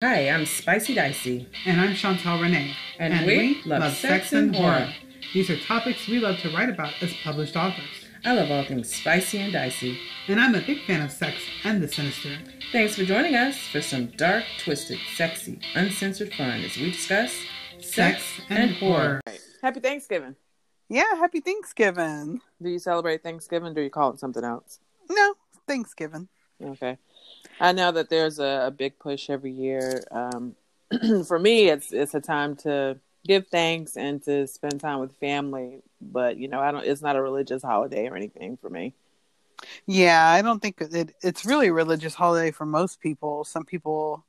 Hi, I'm Spicy Dicey. And I'm Chantal Renee. And we love sex and horror. These are topics we love to write about as published authors. I love all things spicy and dicey. And I'm a big fan of sex and the sinister. Thanks for joining us for some dark, twisted, sexy, uncensored fun as we discuss sex, and, horror. Happy Thanksgiving. Yeah, happy Thanksgiving. Do you celebrate Thanksgiving? Or do you call it something else? No, Thanksgiving. Okay. I know that there's a, a big push every year. Um, for me, it's it's a time to give thanks and to spend time with family. But you know, I don't. It's not a religious holiday or anything for me. Yeah, I don't think it, it's really a religious holiday for most people. Some people,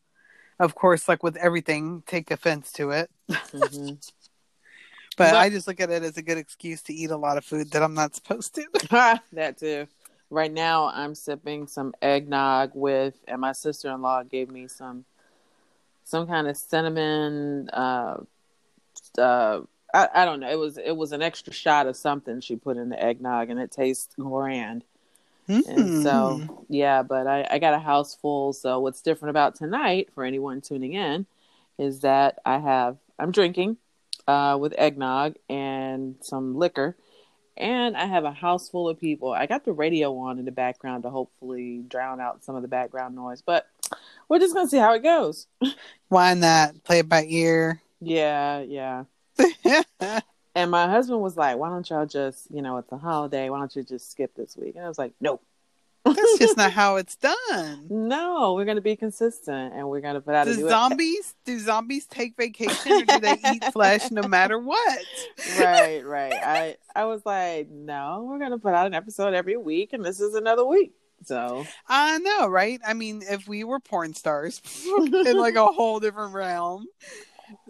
of course, like with everything, take offense to it. Mm-hmm. but, but I just look at it as a good excuse to eat a lot of food that I'm not supposed to. that too right now I'm sipping some eggnog with, and my sister in law gave me some some kind of cinnamon. Uh, uh, I, I don't know. It was it was an extra shot of something she put in the eggnog, and it tastes grand. And so, hmm. yeah, but I, I got a house full. So, what's different about tonight for anyone tuning in is that I have I'm drinking uh, with eggnog and some liquor and I have a house full of people. I got the radio on in the background to hopefully drown out some of the background noise, but we're just gonna see how it goes. Why not play it by ear? Yeah, yeah. and my husband was like, "Why don't y'all just, you know, it's a holiday. Why don't you just skip this week?" And I was like, "Nope." That's just not how it's done. No, we're going to be consistent, and we're going to put out. Do zombies? Do zombies take vacation, or do they eat flesh no matter what? Right, right. I I was like, no, we're going to put out an episode every week, and this is another week. So I know, right? I mean, if we were porn stars in like a whole different realm,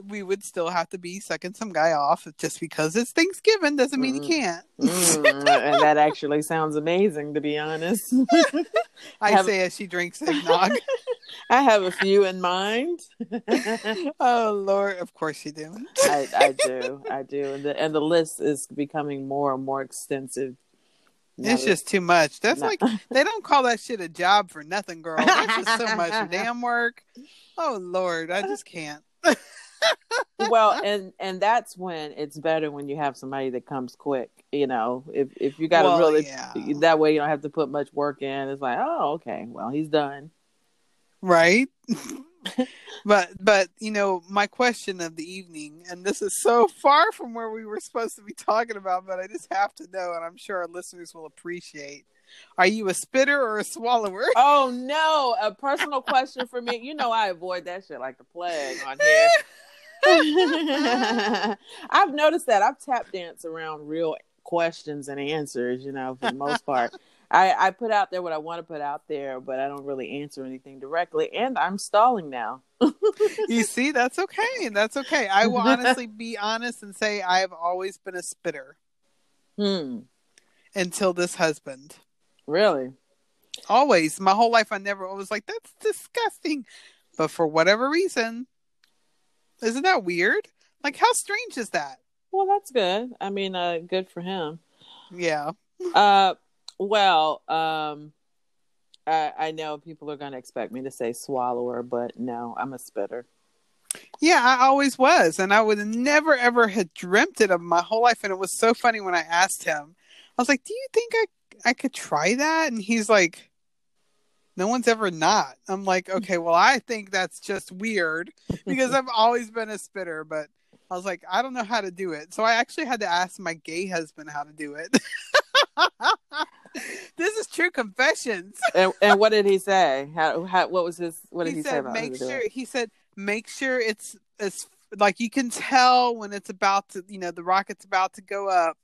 we would still have to be sucking some guy off just because it's Thanksgiving doesn't mean mm. you can't. mm, and that actually sounds amazing, to be honest. I say as she drinks eggnog. I have a few in mind. oh Lord, of course you do. I, I do, I do, and the and the list is becoming more and more extensive. It's just too much. That's like they don't call that shit a job for nothing, girl. That's just so much damn work. Oh Lord, I just can't well, and and that's when it's better when you have somebody that comes quick. You know, if if you got to well, really yeah. that way you don't have to put much work in. It's like, oh, okay, well he's done, right? but but you know, my question of the evening, and this is so far from where we were supposed to be talking about, but I just have to know, and I'm sure our listeners will appreciate. Are you a spitter or a swallower? Oh no, a personal question for me. You know I avoid that shit like the plague on here. I've noticed that I've tap danced around real questions and answers, you know, for the most part. I, I put out there what I want to put out there, but I don't really answer anything directly, and I'm stalling now. you see, that's okay. That's okay. I will honestly be honest and say I have always been a spitter. Hmm. Until this husband. Really? Always. My whole life I never I was like, that's disgusting. But for whatever reason, isn't that weird? Like, how strange is that? Well, that's good. I mean, uh, good for him. Yeah. uh, well, um, I, I know people are going to expect me to say swallower, but no, I'm a spitter. Yeah, I always was, and I would never ever had dreamt it of my whole life. And it was so funny when I asked him. I was like, "Do you think I I could try that?" And he's like, no one's ever not. I'm like, mm. okay, well, I think that's just weird because I've always been a spitter, but I was like, I don't know how to do it. So I actually had to ask my gay husband how to do it. this is true confessions. and, and, what did he say? How, how what was his what did he, he said, say make sure he said make sure it's it's like you can tell when it's about to, you know, the rocket's about to go up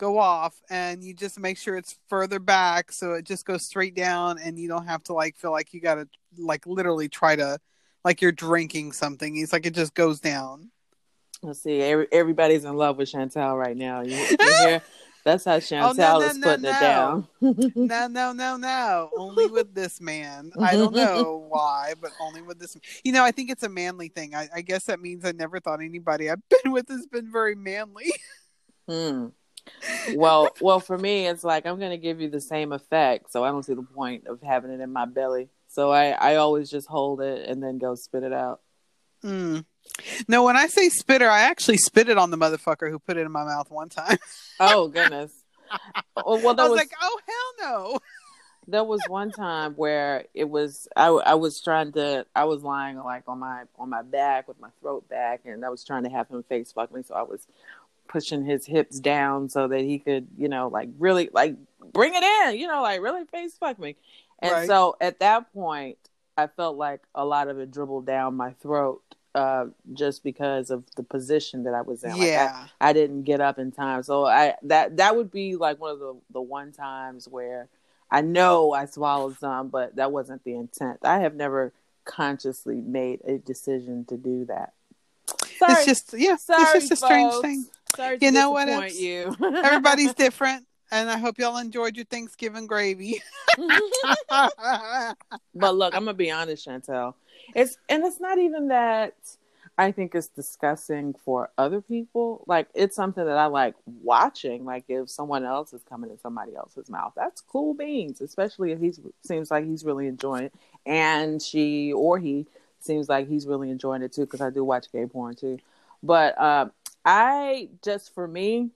go off and you just make sure it's further back so it just goes straight down and you don't have to like feel like you gotta like literally try to like you're drinking something. He's like it just goes down. Let's see. Every, everybody's in love with chantel right now. You, you that's how chantel oh, no, no, is no, putting it down. No no no no. Only with this man. I don't know why but only with this you know i think it's a manly thing. I, I guess that means i never thought anybody i've been with has been very manly. Hmm well, well, for me, it's like I'm going to give you the same effect, so I don't see the point of having it in my belly. So I I always just hold it and then go spit it out. Mm. No, when I say spitter, I actually spit it on the motherfucker who put it in my mouth one time. Oh goodness. Oh, well, I that was, was, like, oh hell no. there was one time where it was I, I was trying to I was lying like on my on my back with my throat back and I was trying to have him face fuck me so I was pushing his hips down so that he could you know like really like bring it in you know like really face fuck me and Right. so at that point I felt like a lot of it dribbled down my throat uh just because of the position that I was in Like, I- yeah. I didn't get up in time. So I that that would be like one of the the one times where I know I swallowed some, but that wasn't the intent. I have never consciously made a decision to do that. Sorry, it's just yeah, sorry, it's just a strange folks. thing. Sorry You know what, you. Everybody's different, and I hope y'all enjoyed your Thanksgiving gravy. but look, I'm gonna be honest, Chantel. It's and it's not even that I think it's disgusting for other people. Like it's something that I like watching. Like if someone else is coming in somebody else's mouth, that's cool beans. Especially if he seems like he's really enjoying it, and she or he seems like he's really enjoying it too. Because I do watch gay porn too. But um, I just for me,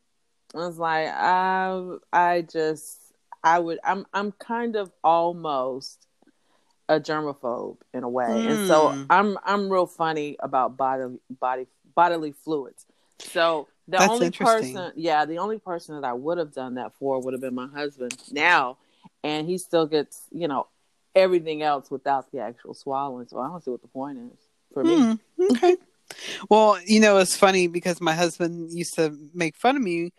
I was like, I I just I would I'm I'm kind of almost a germaphobe in a way, and so Mm. I'm I'm real funny about body body bodily fluids. So the That's only person, yeah, the only person that I would have done that for would have been my husband now, and he still gets you know everything else without the actual swallowing. So I don't see what the point is for me. Hmm, okay. Well, you know, it's funny because my husband used to make fun of me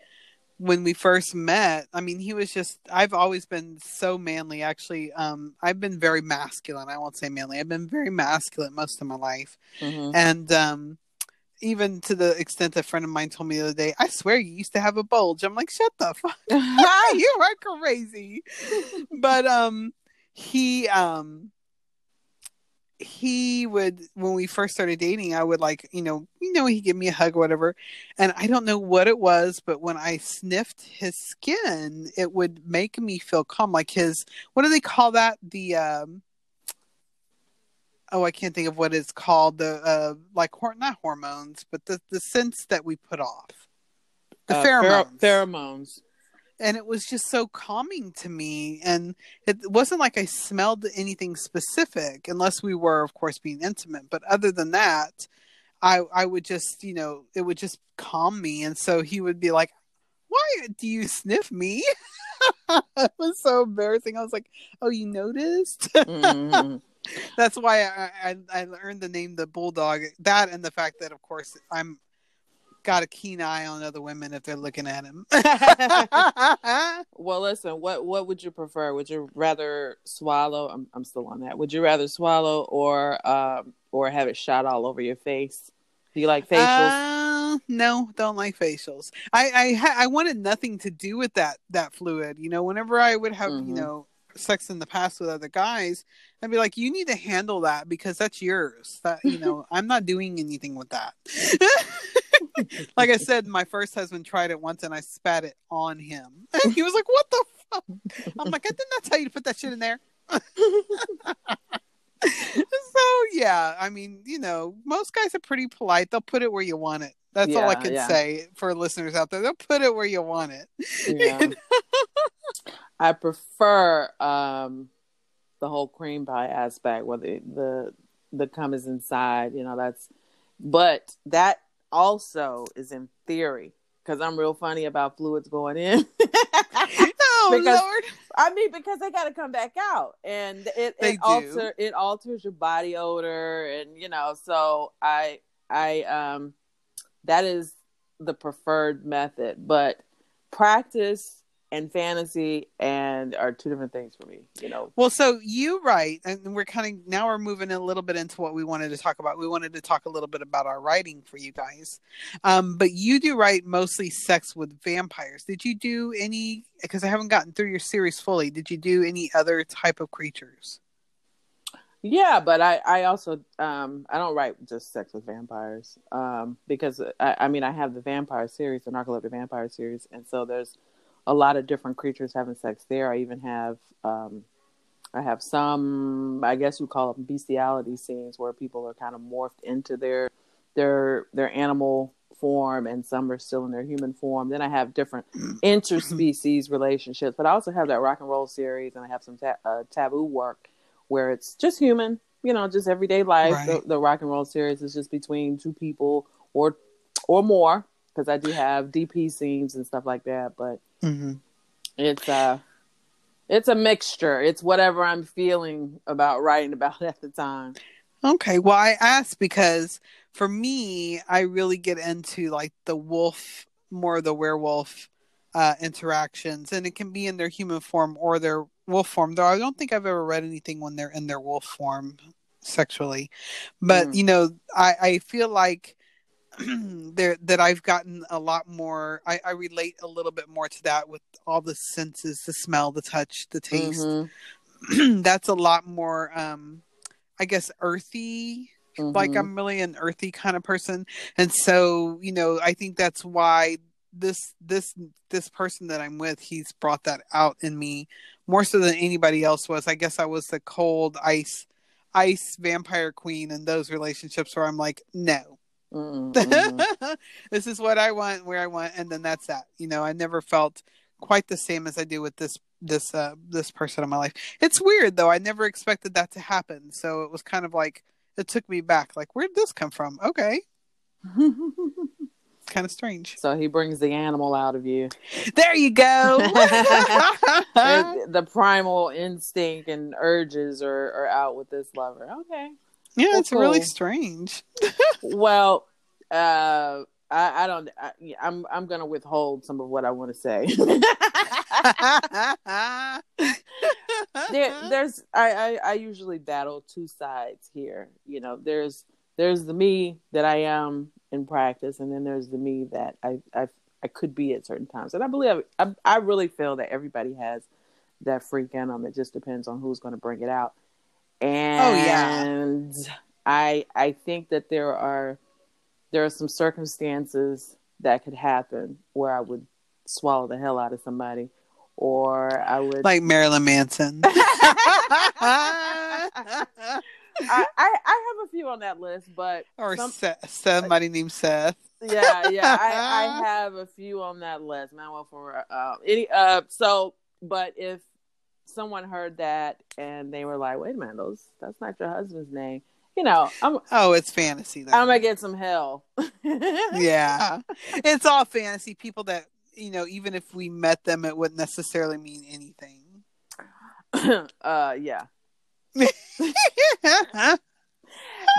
when we first met. I mean, he was just I've always been so manly actually. Um I've been very masculine. I won't say manly. I've been very masculine most of my life. Mhm. And um even to the extent that a friend of mine told me the other day, I swear you used to have a bulge. I'm like, shut the fuck you are crazy. But um he um he would when we first started dating, I would like, you know, you know, he'd give me a hug or whatever. And I don't know what it was, but when I sniffed his skin, it would make me feel calm. Like his what do they call that? The um oh I can't think of what it's called. The uh like not hormones, but the the sense that we put off. The Uh, pheromones phero- pheromones. And it was just so calming to me and it wasn't like i smelled anything specific unless we were of course being intimate but other than that i i would just you know it would just calm me and so he would be like why do you sniff me? It was so embarrassing. I was like oh you noticed? Mhm. that's why I, I i earned the name the bulldog that and the fact that of course i'm got a keen eye on other women if they're looking at him Well, listen. What what would you prefer? Would you rather swallow? I'm I'm still on that. Would you rather swallow or um or have it shot all over your face? Do you like facials? Uh, no, don't like facials. I I ha- I wanted nothing to do with that that fluid. You know, whenever I would have you Mhm. know sex in the past with other guys, I'd be like, you need to handle that because that's yours. That you know, I'm not doing anything with that. like I said, my first husband tried it once and I spat it on him. And he was like, "What the fuck?" I'm like, "I did not tell you to put that shit in there." so yeah, I mean, you know, most guys are pretty polite. They'll put it where you want it. That's all I can yeah. say for listeners out there. They'll put it where you want it. yeah. I prefer um the whole cream pie aspect, where the the the cum is inside. You know, that's but that also is in theory because I'm real funny about fluids going in. oh Because- Lord. I mean, because they got to come back out, and it They it alter it alters your body odor, and you know. So I I um that is the preferred method, but practice and fantasy and are two different things for me. You know. Well, so you write, and we're kind of now we're moving a little bit into what we wanted to talk about. We wanted to talk a little bit about our writing for you guys, um, but you do write mostly sex with vampires. Did you do any? Because I haven't gotten through your series fully. Did you do any other type of creatures? Yeah, but I I also um I don't write just sex with vampires um because I, I mean I have the vampire series, the Narcoleptic Vampire series, and so there's a lot of different creatures having sex there. I even have um I have some, I guess you call them bestiality scenes where people are kind of morphed into their their their animal form and some are still in their human form. Then I have different interspecies relationships, but I also have that rock and roll series and I have some ta- uh, taboo work where it's just human, you know, just everyday life. Right. The, the rock and roll series is just between two people or or more because I do have DP scenes and stuff like that, but hmm it's uh it's a mixture. It's whatever I'm feeling about writing about at the time. Okay. Well, I asked because for me, I really get into like the wolf, more of the werewolf uh, interactions, and it can be in their human form or their wolf form. Though I don't think I've ever read anything when they're in their wolf form sexually. But Mm. you know, I I feel like there that I've gotten a lot more. I, I relate a little bit more to that with all the senses, the smell, the touch, the taste. Mhm, That's a lot more. um I guess earthy like mhm. I'm really an earthy kind of person, and so you know I think that's why this this this person that I'm with he's brought that out in me more so than anybody else was. I guess I was the cold ice ice vampire queen in those relationships where I'm like no. Mhm, mhm. this is what I want where I want and then that's that. You know, I never felt quite the same as I do with this this uh this person in my life. It's weird though. I never expected that to happen. So it was kind of like it took me back. Like, where did this come from? Okay. It's kind of strange. so he brings the animal out of you. There you go. The- the primal instinct and urges are, are out with this lover. Okay. Yeah, it's really strange. Well, uh, I, I don't. I, I'm I'm gonna withhold some of what I want to say. there, there's I, I I usually battle two sides here. You know, there's there's the me that I am in practice, and then there's the me that I I I could be at certain times. And I believe I I really feel that everybody has that freak in them. It just depends on who's going to bring it out. And yeah. I I think that there are there are some circumstances that could happen where I would swallow the hell out of somebody, or I would like Marilyn Manson. I, I I have a few on that list, but or some- Seth, somebody named Seth. yeah, yeah, I, I have a few on that list. Manuel for uh, any uh, so, but if someone heard that and they were like, "Wait a minute, those that's not your husband's name," you know, I'm Oh, it's fantasy. Then. I'm gonna get some hell. yeah, it's all fantasy. People that you know, even if we met them, it wouldn't necessarily mean anything. uh, yeah.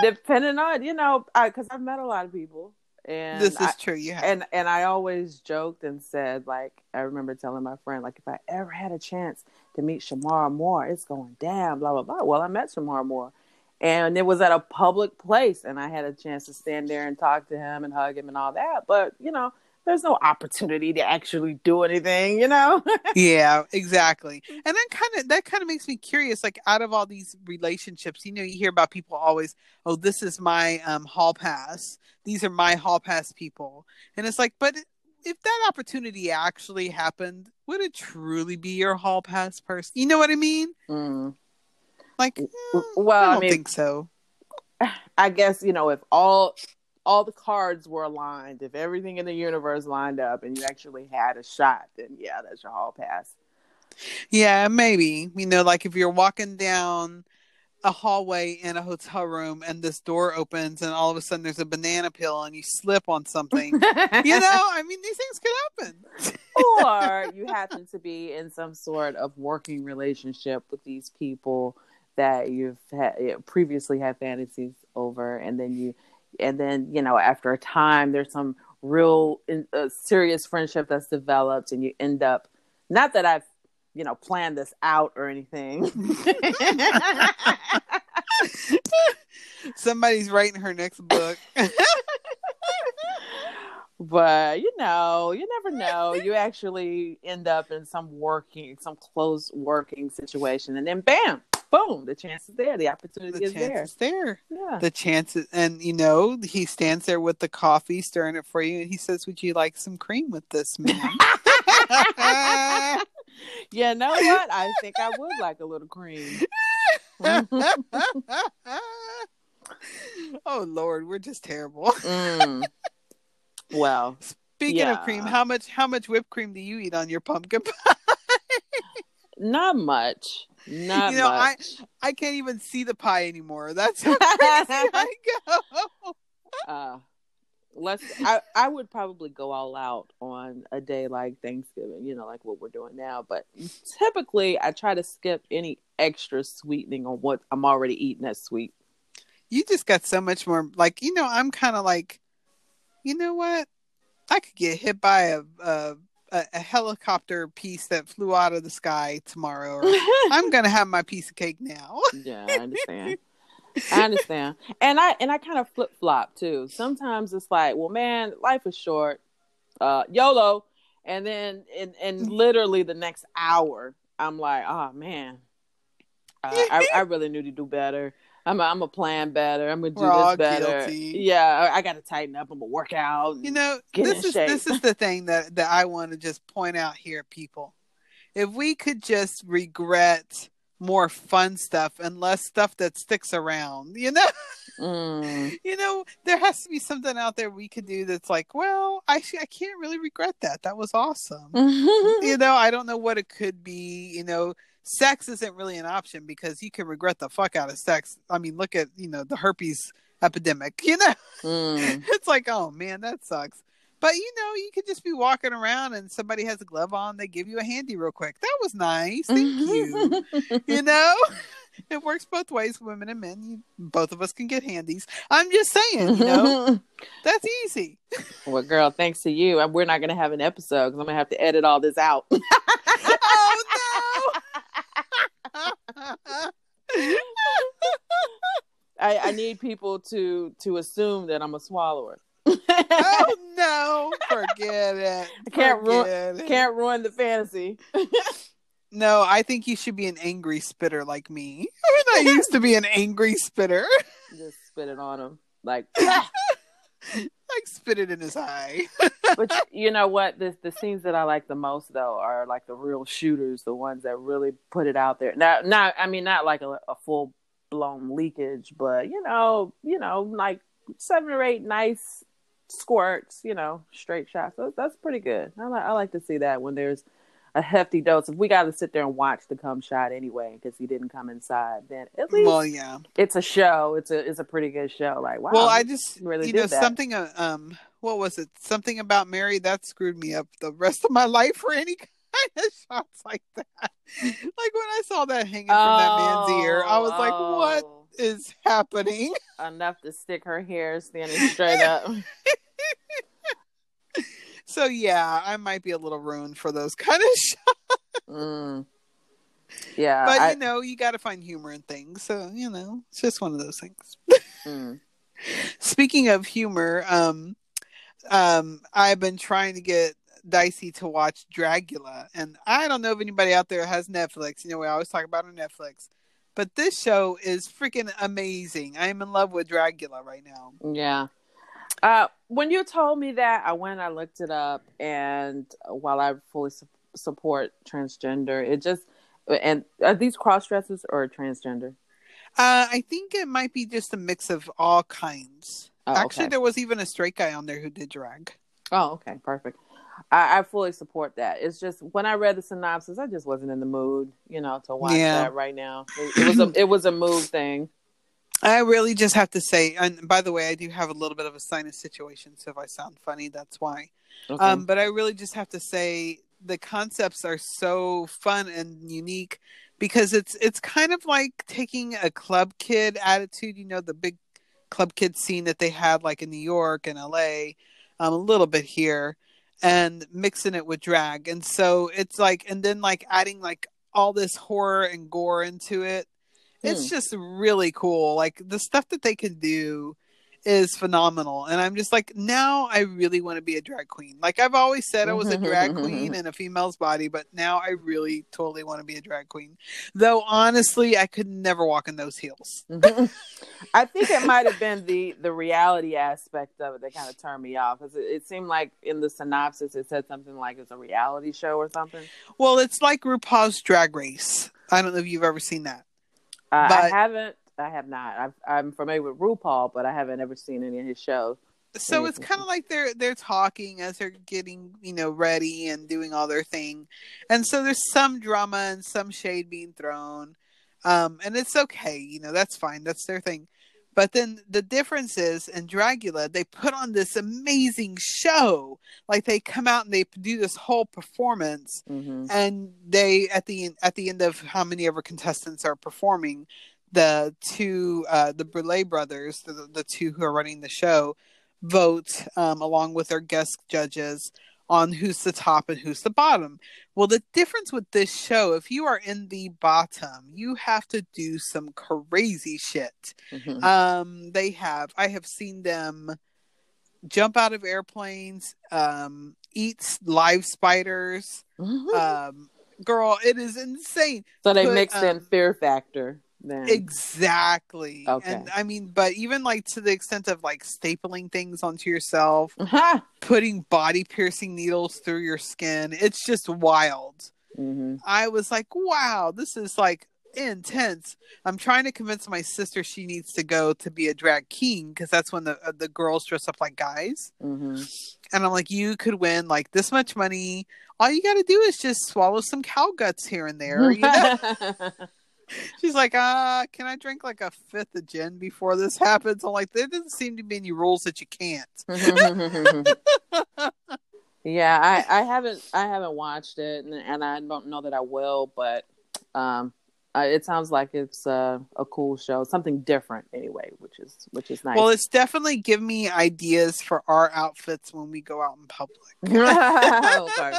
Depending on you know, because I've met a lot of people, and this is I- true. Yeah, and and I always joked and said like I remember telling my friend like if I ever had a chance to meet Shemar Moore, it's going down, blah blah blah. Well, I met Shemar Moore, and it was at a public place, and I had a chance to stand there and talk to him and hug him and all that. But you know, there's no opportunity to actually do anything, you know. yeah, exactly. And then kind of that kind of makes me curious. Like out of all these relationships, you know, you hear about people always, oh, this is my um, hall pass. These are my hall pass people, and it's like, but if that opportunity actually happened, would it truly be your hall pass person? You know what I mean? Mm. Like, mm, well, I I don't mean- think so. I guess you know if all all the cards were aligned, if everything in the universe lined up, and you actually had a shot, then yeah, that's your hall pass. Yeah, maybe. You know, like if you're walking down a hallway in a hotel room and this door opens and all of a sudden there's a banana peel and you slip on something. you know, I mean, these things could happen. or you happen to be in some sort of working relationship with these people that you've had, previously had fantasies over, and then you, and then you know, after a time, there's some real uh, serious friendship that's developed, and you end up. Not that I've, you know, plan this out or anything. Somebody's writing her next book. but you know you never know you actually end up in some working some close working situation and then bam boom the chance is there the opportunity the is chance there is there. yeah The chance is, and you know, he stands there with the coffee, stirring it for you, and he says, "Would you like some cream with this, ma'am?" you know what? I think I would like a little cream. oh Lord, we're just terrible. Mm. Well, Speaking of cream, how much how much whipped cream do you eat on your pumpkin pie? not much. Not You know, I- much. I can't even see the pie anymore. That's how crazy I go. uh let's I, I would probably go all out on a day like Thanksgiving, you know, like what we're doing now. But typically I try to skip any extra sweetening on what I'm already eating as sweet. You just got so much more. Like you know, I'm kind of like, you know what? I could get hit by a, a a a helicopter piece that flew out of the sky tomorrow. Or I'm gonna have my piece of cake now. yeah, I understand. I understand. And I and I kind of flip flop too. Sometimes it's like, well man, life is short. Uh YOLO. And then and, in literally the next hour, I'm like, oh man. Uh, I, I really need to do better. I'm I'm a plan better. I'm gonna do We're this better. guilty. Yeah, I, I got to tighten up. I'm gonna work out. You know, this is shape. this is the thing that that I want to just point out here, people. If we could just regret more fun stuff and less stuff that sticks around, you know, Mm. you know, there has to be something out there we could do that's like, well, I I can't really regret that. That was awesome. you know, I don't know what it could be. You know, sex isn't really an option because you can regret the fuck out of sex. I mean, look at you know the herpes epidemic. You know, Mm. it's like, oh man, that sucks. But you know, you could just be walking around and somebody has a glove on, they give you a handy real quick. That was nice. Thank you. Mm-hmm. you know? It works both ways, women and men. You, both of us can get handies. I'm just saying, you know, that's easy. well, girl, thanks to you, we're not gonna have an episode because I'm gonna have to edit all this out. oh no. I, I need people to to assume that I'm a swallower. Oh no. Forget it. I can't ruin- it. Can't ruin the fantasy. No, I think you should be an angry spitter like me. I used to be an angry spitter. Just spit it on him, like. like spit it in his eye. but you know what? The the scenes that I like the most though are like the real shooters, the ones that really put it out there. Now, not I mean not like a, a full blown leakage, but you know, you know, like seven or eight nice squirts, you know, straight shots. So that's pretty good. I like I like to see that when there's a hefty dose. If we got to sit there and watch the cum shot anyway because he didn't come inside, then at least Well, yeah. it's a show. It's a it's a pretty good show. Like wow. Well, I just really you know that. something. Uh, um, what was it? Something about Mary that screwed me up the rest of my life for any kind of shots like that. Like when I saw that hanging from that man's ear, I was like, "What Oh. Is happening?" enough to stick her hair standing straight up. So yeah, I might be a little ruined for those kind of shots. Mm. Yeah, But I- you know, you got to find humor in things. So you know, it's just one of those things. mm. Speaking of humor, um, um, I've been trying to get Dicey to watch Dragula, and I don't know if anybody out there has Netflix. You know, we always talk about on Netflix, but this show is freaking amazing. I am in love with Dragula right now. yeah. Uh, when you told me that, I went, I looked it up, and while I fully su- support transgender, it just and are these cross dressers or transgender? Uh, I think it might be just a mix of all kinds. Oh, Actually, okay. there was even a straight guy on there who did drag. Oh, okay, perfect. I, I fully support that. It's just when I read the synopsis, I just wasn't in the mood, you know, to watch Yeah. that right now. It, it was a it was a mood thing. I really just have to say, and by the way, I do have a little bit of a sinus situation, so if I sound funny, that's why. Okay. Um, but I really just have to say the concepts are so fun and unique because it's it's kind of like taking a club kid attitude, you know, the big club kid scene that they had like in New York and LA, um, a little bit here, and mixing it with drag. And so it's like and then like adding like all this horror and gore into it. It's Hmm. just really cool. Like the stuff that they can do is phenomenal. And I'm just like, now I really want to be a drag queen. Like I've always said I was a drag queen in a female's body, but now I really totally want to be a drag queen. Though honestly, I could never walk in those heels. I think it might have been the the reality aspect of it that kind of turned me off because it, it, seemed like in the synopsis it said something like it's a reality show or something. Well, it's like RuPaul's Drag Race. I don't know if you've ever seen that. Uh, but... I haven't. I have not. i am familiar with RuPaul, but I haven't ever seen any of his shows. So it's kind of like they're they're talking as they're getting you know ready and doing all their thing, and so there's some drama and some shade being thrown, um, and it's okay. You know that's fine. That's their thing. But then the difference is in Dragula, they put on this amazing show. Like they come out and they do this whole performance, mm-hmm. and they at the at the end of how many ever contestants are performing, the two uh, the Boulet brothers, the, the two who are running the show, vote um, along with their guest judges on who's the top and who's the bottom. Well, the difference with this show, if you are in the bottom, you have to do some crazy shit. Mm-hmm. Um, they have, I have seen them jump out of airplanes, um, eat live spiders. Mm-hmm. Um, girl, it is insane. So they Put, mixed um, in Fear Factor then. Exactly. Okay. And I mean, but even like to the extent of like stapling things onto yourself, uh-huh. putting body piercing needles through your skin, it's just wild. Mm-hmm. I was like, wow, this is like intense. I'm trying to convince my sister she needs to go to be a drag king because that's when the uh, the girls dress up like guys. Mm-hmm. And I'm like, you could win like this much money. All you got to do is just swallow some cow guts here and there. You know? She's like, uh, can I drink like a fifth of gin before this happens? I'm like, there doesn't seem to be any rules that you can't. yeah, I, I haven't I haven't watched it, and, and I don't know that I will, but um, uh, it sounds like it's uh, a cool show, something different anyway, which is which is nice. Well, it's definitely give me ideas for our outfits when we go out in public. okay.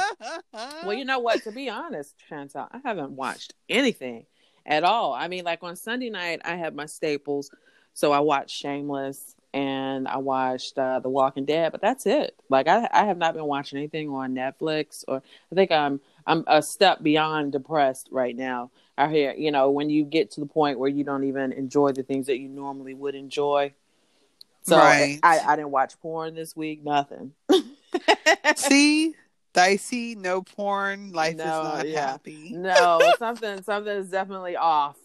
Well, you know what? To be honest, Chantal, I haven't watched anything at all. I mean, like on Sunday night, I had my staples. So I watched Shameless and I watched uh, The Walking Dead, but that's it. Like I, I have not been watching anything on Netflix, or I think I'm I'm a step beyond depressed right now. I hear you know when you get to the point where you don't even enjoy the things that you normally would enjoy. So right. I, I didn't watch porn this week. Nothing. See, dicey, no porn, life no, is not yeah. happy. no, something something is definitely off.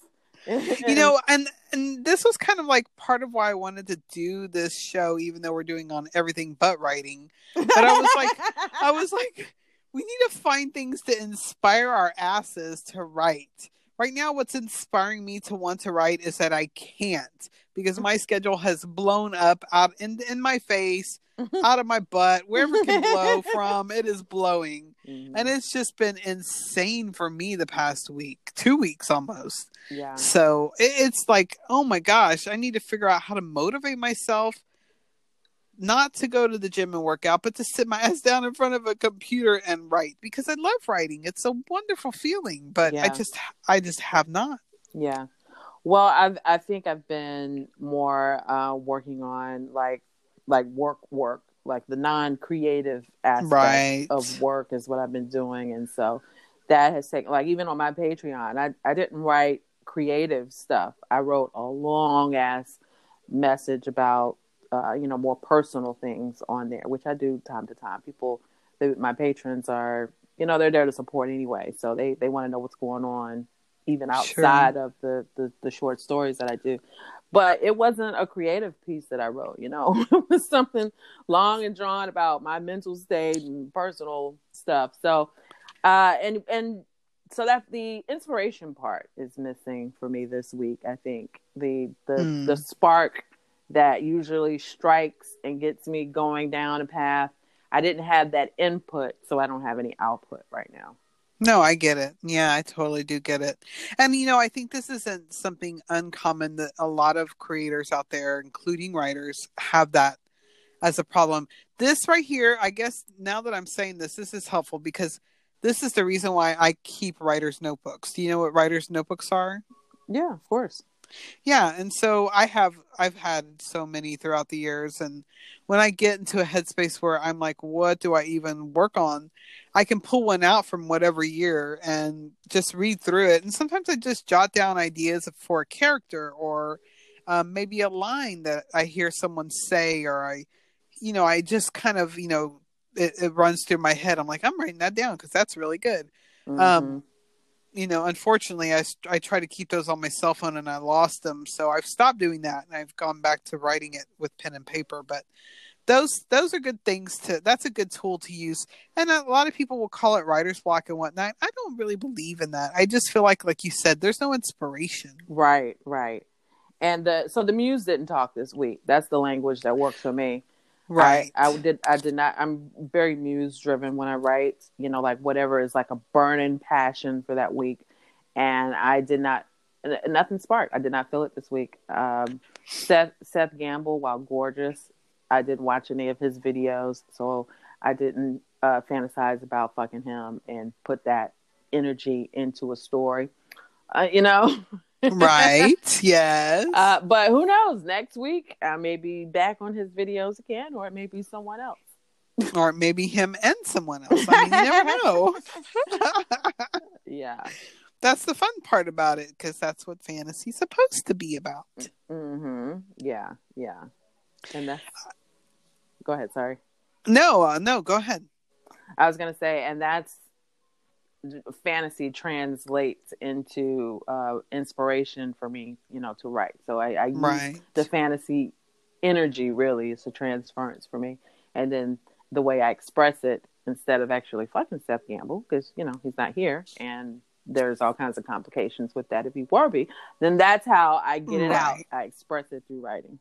you know, and and this was kind of like part of why I wanted to do this show, even though we're doing on everything but writing. But I was like, I was like, we need to find things to inspire our asses to write. Right now, what's inspiring me to want to write is that I can't because my schedule has blown up out in in my face out of my butt, wherever it can blow from, it is blowing. Mm-hmm. And it's just been insane for me the past week, two weeks almost. Yeah. So it, it's like, oh my gosh, I need to figure out how to motivate myself not to go to the gym and work out, but to sit my ass down in front of a computer and write because I love writing. It's a wonderful feeling, but yeah. I just, I just have not. Yeah. Well, I I think I've been more uh, working on like like work work like the non-creative aspect right. of work is what I've been doing and so that has taken like even on my Patreon I I didn't write creative stuff I wrote a long ass message about uh, you know more personal things on there which I do time to time people they, my patrons are you know they're there to support anyway so they they want to know what's going on even outside sure. of the, the the short stories that I do but it wasn't a creative piece that I wrote, you know. it was something long and drawn about my mental state and personal stuff. So, uh, and and so that the inspiration part is missing for me this week. I think the the mm. the spark that usually strikes and gets me going down a path. I didn't have that input, so I don't have any output right now. No, I get it. Yeah, I totally do get it. And you know, I think this isn't something uncommon that a lot of creators out there, including writers, have that as a problem. This right here, I guess now that I'm saying this, this is helpful because this is the reason why I keep writers' notebooks. Do you know what writers' notebooks are? Yeah, of course. Yeah, and so I have I've had so many throughout the years and when I get into a headspace where I'm like what do I even work on? I can pull one out from whatever year and just read through it and sometimes I just jot down ideas for a character or um, maybe a line that I hear someone say or I you know I just kind of you know it, it runs through my head I'm like I'm writing that down because that's really good. Mhm. Um, you know, unfortunately, I, I try to keep those on my cell phone and I lost them. So I've stopped doing that and I've gone back to writing it with pen and paper. But those those are good things to. That's a good tool to use. And a lot of people will call it writer's block and whatnot. I don't really believe in that. I just feel like, like you said, there's no inspiration. Right, right. And the so the muse didn't talk this week. That's the language that works for me. I, I did I did not I'm very muse driven when I write, you know, like whatever is like a burning passion for that week. And I did not nothing sparked. I did not feel it this week. Um Seth Seth Gamble, while gorgeous, I didn't watch any of his videos, so I didn't uh fantasize about fucking him and put that energy into a story. Uh, you know? right. Yes. Uh, but who knows? Next week, I may be back on his videos again, or it may be someone else. or maybe him and someone else. I mean, you never know. Yeah. that's the fun part about it because that's what fantasy's supposed to be about. hmm Yeah. Yeah. And that's. Go ahead. Sorry. No, uh, no, go ahead. I was gonna say, and that's fantasy translates into uh, inspiration for me, you know, to write. So I, I use the fantasy energy really is a transference for me, and then the way I express it instead of actually fucking Seth Gamble because you know he's not here and there's all kinds of complications with that if he were be then that's how I get it out I express it through writing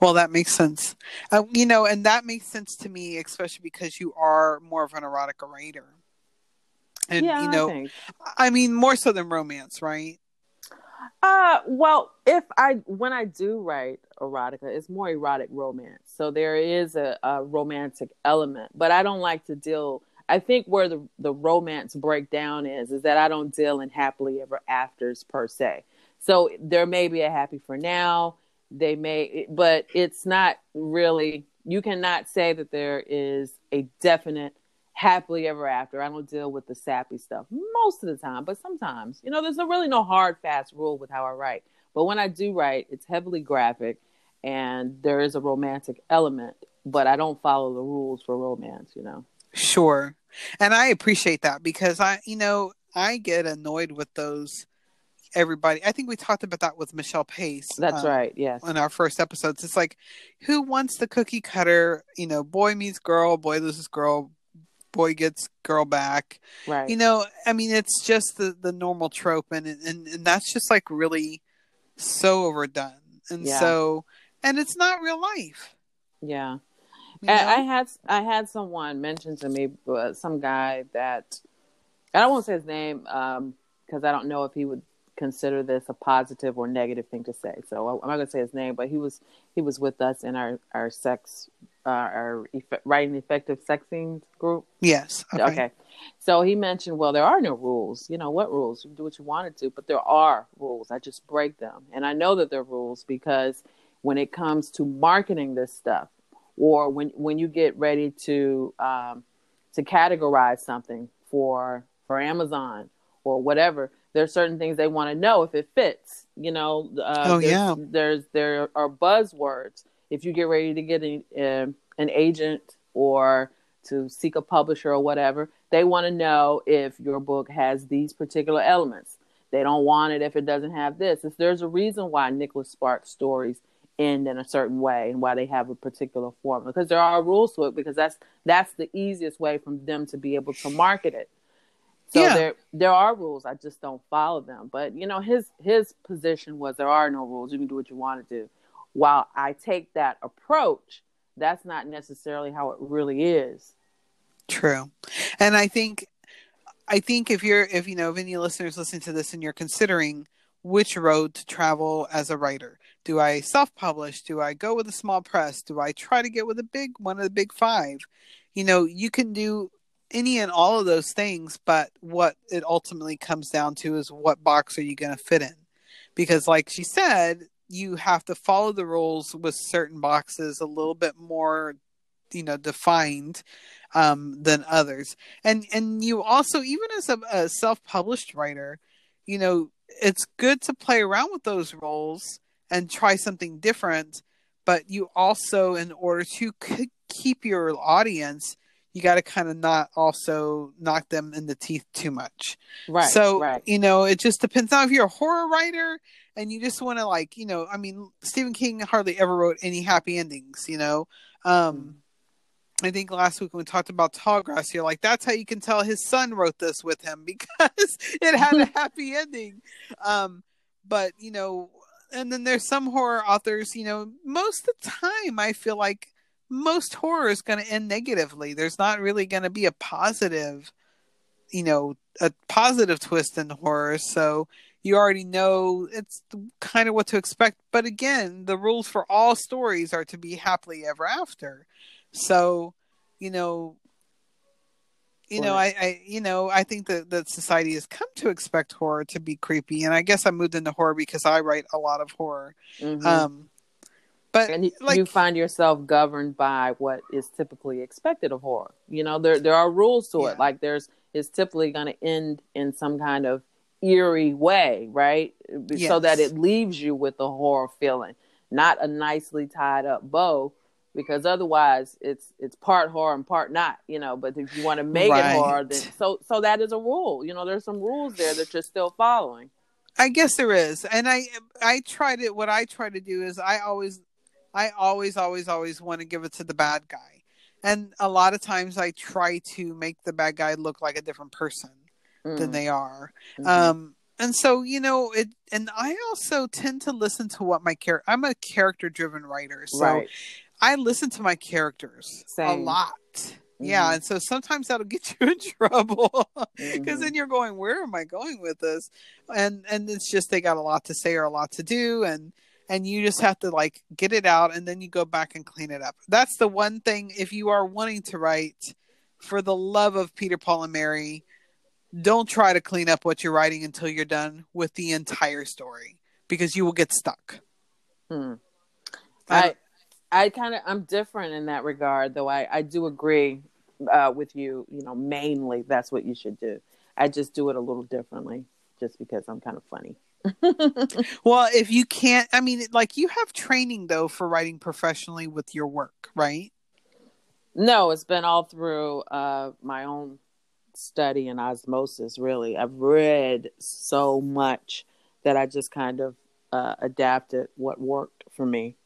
Well, that makes sense. Uh, you know, and that makes sense to me, especially because you are more of an erotica writer. And, yeah you I know, think. I mean, more so than romance, right? Uh, well, if I when I do write erotica, it's more erotic romance. So there is a, a romantic element, but I don't like to deal. I think where the the romance breakdown is is that I don't deal in happily ever afters per se. So there may be a happy for now. They may, but it's not really. You cannot say that there is a definite happily ever after. I don't deal with the sappy stuff most of the time, but sometimes, you know, there's a really no hard fast rule with how I write. But when I do write, it's heavily graphic and there is a romantic element, but I don't follow the rules for romance, you know. Sure. And I appreciate that because I, you know, I get annoyed with those. Everybody, I think we talked about that with Michelle Pace. That's um, right. Yes. in our first episodes. It's like, who wants the cookie cutter? You know, boy meets girl, boy loses girl, boy gets girl back. Right. You know, I mean, it's just the the normal trope, and and and that's just like really so overdone, and Yeah. so and it's not real life. yeah. you know? I, had I had someone mention to me uh, some guy that I don't want to say his name because I don't know if he would consider this a positive or negative thing to say. So I'm not going to say his name, but he was he was with us in our our sex uh, our effe- writing effective sex scenes group. yes, okay. Okay. So he mentioned, well, there are no rules. You know, what rules? You do what you wanted to, but there are rules. I just break them. And I know that there are rules because when it comes to marketing this stuff or when when you get ready to um, to categorize something for for Amazon or whatever, there are certain things they want to know if it fits. You know, uh, Oh, there's, yeah. there's there are buzzwords. If you get ready to get an, um an agent or to seek a publisher or whatever, they want to know if your book has these particular elements. They don't want it if it doesn't have this. If there's a reason why Nicholas Sparks stories end in a certain way and why they have a particular formula because there are rules to it because that's that's the easiest way for them to be able to market it. So Yeah. there there are rules. I just don't follow them. But you know his his position was there are no rules. You can do what you want to do. While I take that approach, that's not necessarily how it really is. True. And I think I think if you're if you know if any listeners listening to this and you're considering which road to travel as a writer, do I self-publish? Do I go with a small press? Do I try to get with a big one of the big 5? You know, you can do any and all of those things, but what it ultimately comes down to is what box are you going to fit in? because like she said you have to follow the rules with certain boxes a little bit more you know defined um, than others and and you also even as a, a self-published writer you know it's good to play around with those roles and try something different but you also in order to c- keep your audience you got to kind of not also knock them in the teeth too much Right. so right. you know it just depends on if you're a horror writer and you just want to like you know i mean stephen king hardly ever wrote any happy endings you know? Um i think last week when we talked about tallgrass you're like that's how you can tell his son wrote this with him because it had a happy ending. Um but you know and then there's some horror authors you know most of the time i feel like most horror is going to end negatively. There's not really going to be a positive you know a positive twist in horror. So you already know it's kind of what to expect but again the rules for all stories are to be happily ever after so you know you know I, I you know i think that that society has come to expect horror to be creepy and i guess i moved into horror because i write a lot of horror Mhm. um but and you, like you find yourself governed by what is typically expected of horror. You know, there there are rules to Yeah. it. Like there's it's typically going to end in some kind of eerie way, right? So that it leaves you with a horror feeling, not a nicely tied up bow. Because otherwise, it's it's part horror and part not, you know. But if you want to make it horror, then so so that is a rule. You know, there's some rules there that you're still following. I guess there is, and I I try to What I try to do is I always, I always, always, always want to give it to the bad guy, and a lot of times I try to make the bad guy look like a different person than Mm, they are. mhm. Um, and so you know it, and I also tend to listen to what my character. I'm a character driven writer, so right. I listen to my characters a lot. Yeah, Mhm. and so sometimes that'll get you in trouble because Mhm. then you're going where am i going with this and and it's just they got a lot to say or a lot to do and and you just have to like get it out and then you go back and clean it up that's the one thing if you are wanting to write for the love of peter paul and mary don't try to clean up what you're writing until you're done with the entire story because you will get stuck Hmm. I I I kind of I'm different in that regard, though. I I do agree uh, with you. You know, mainly that's what you should do. I just do it a little differently, just because I'm kind of funny. well if you can't i mean like you have training though for writing professionally with your work right no, it's been all through uh, my own study and osmosis. Really, I've read so much that I just kind of uh, adapted what worked for me.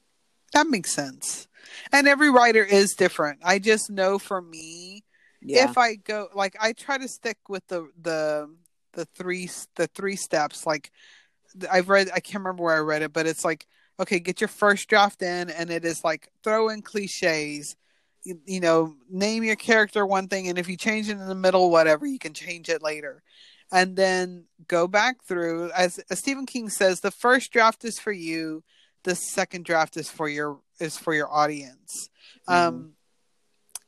That makes sense. And every writer is different. I just know for me, Yeah. if I go like I try to stick with the the the three the three steps. Like I've read, I can't remember where I read it, but it's like okay, get your first draft in, and it is like throw in cliches. You, know, name your character one thing, and if you change it in the middle, whatever, you can change it later. And then go back through, as, as Stephen King says, the first draft is for you, the second draft is for your is for your audience. Um,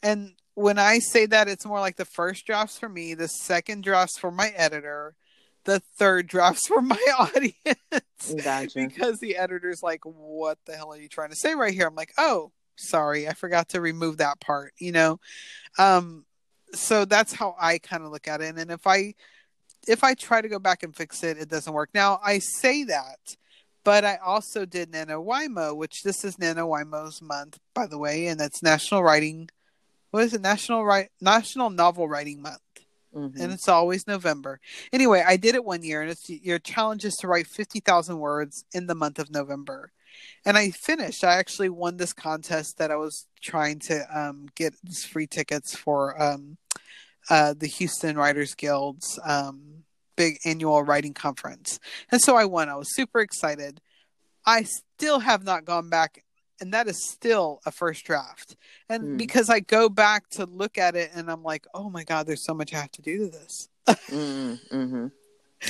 and when I say that, it's more like the first draft's for me, the second draft's for my editor, the third draft's for my audience. Gotcha. because the editor's like, "What the hell are you trying to say right here?" I'm like, "Oh, sorry, I forgot to remove that part." You know, um, so that's how I kind of look at it. And if I if I try to go back and fix it, it doesn't work. Now I say that, but I also did NaNoWriMo, which this is NaNoWriMo's month, by the way, and that's National Writing. What is it? National Write National Novel Writing Month Mhm. and it's always November. Anyway, I did it one year, and it's your challenge is to write fifty thousand words in the month of November, and I finished. I actually won this contest that I was trying to um, get these free tickets for um, uh, the Houston Writers Guild's um, big annual writing conference, and so I won. I was super excited. I still have not gone back. And that is still a first draft. And Hmm. because I go back to look at it and I'm like, oh my God, there's so much I have to do to this. Mhm, mhm.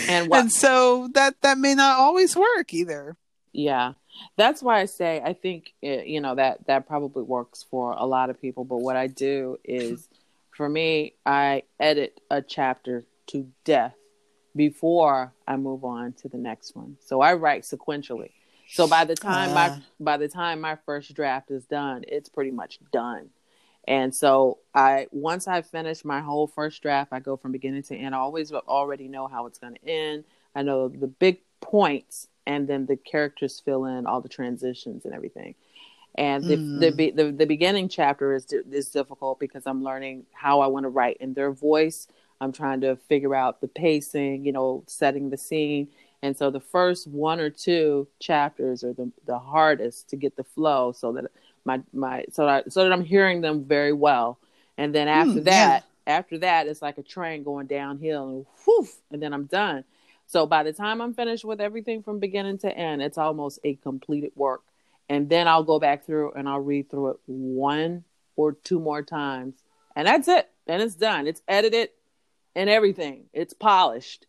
And what? and so that that may not always work either Yeah, that's why I say I think uh, you know that that probably works for a lot of people. But what I do is, for me, I edit a chapter to death before I move on to the next one. So I write sequentially. So by the time uh. my by the time my first draft is done, it's pretty much done. And so I once I finish my whole first draft, I go from beginning to end. I always already know how it's going to end. I know the big points, and then the characters fill in all the transitions and everything. And the, mm. the, the the beginning chapter is is difficult because I'm learning how I want to write in their voice. I'm trying to figure out the pacing, you know, setting the scene. And so the first one or two chapters are the the hardest to get the flow so that my my so that so that I'm hearing them very well. And then after mm, that, yeah. after that it's like a train going downhill and whoof, and then I'm done. So by the time I'm finished with everything from beginning to end, it's almost a completed work. And then I'll go back through and I'll read through it one or two more times. And that's it. And it's done. It's edited and everything. It's polished.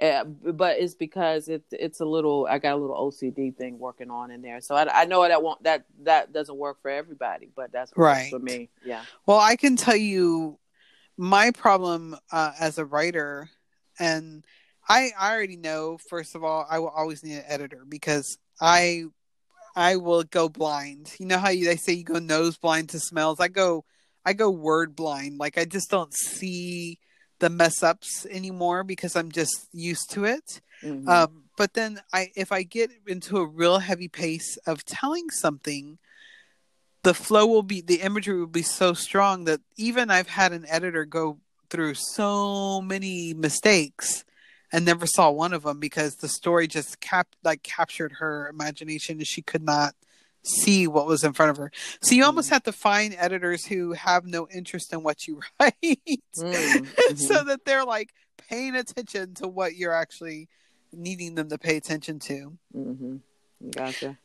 Uh, but it's because it, it's a little I got a little OCD thing working on in there. So I, I know that won't that that doesn't work for everybody, but that's right for me. Yeah. Well, I can tell you my problem uh, as a writer, and I I already know. First of all, I will always need an editor because I I will go blind. You know how you, they say you go nose blind to smells. I go I go word blind. Like I just don't see the mess ups anymore because I'm just used to it. Mm-hmm. Um, but then I, if I get into a real heavy pace of telling something, the flow will be, the imagery will be so strong that even I've had an editor go through so many mistakes and never saw one of them because the story just cap like captured her imagination and she could not see what was in front of her. So you almost mm. have to find editors who have no interest in what you write, mm-hmm. so that they're like paying attention to what you're actually needing them to pay attention to. Mm-hmm. Gotcha.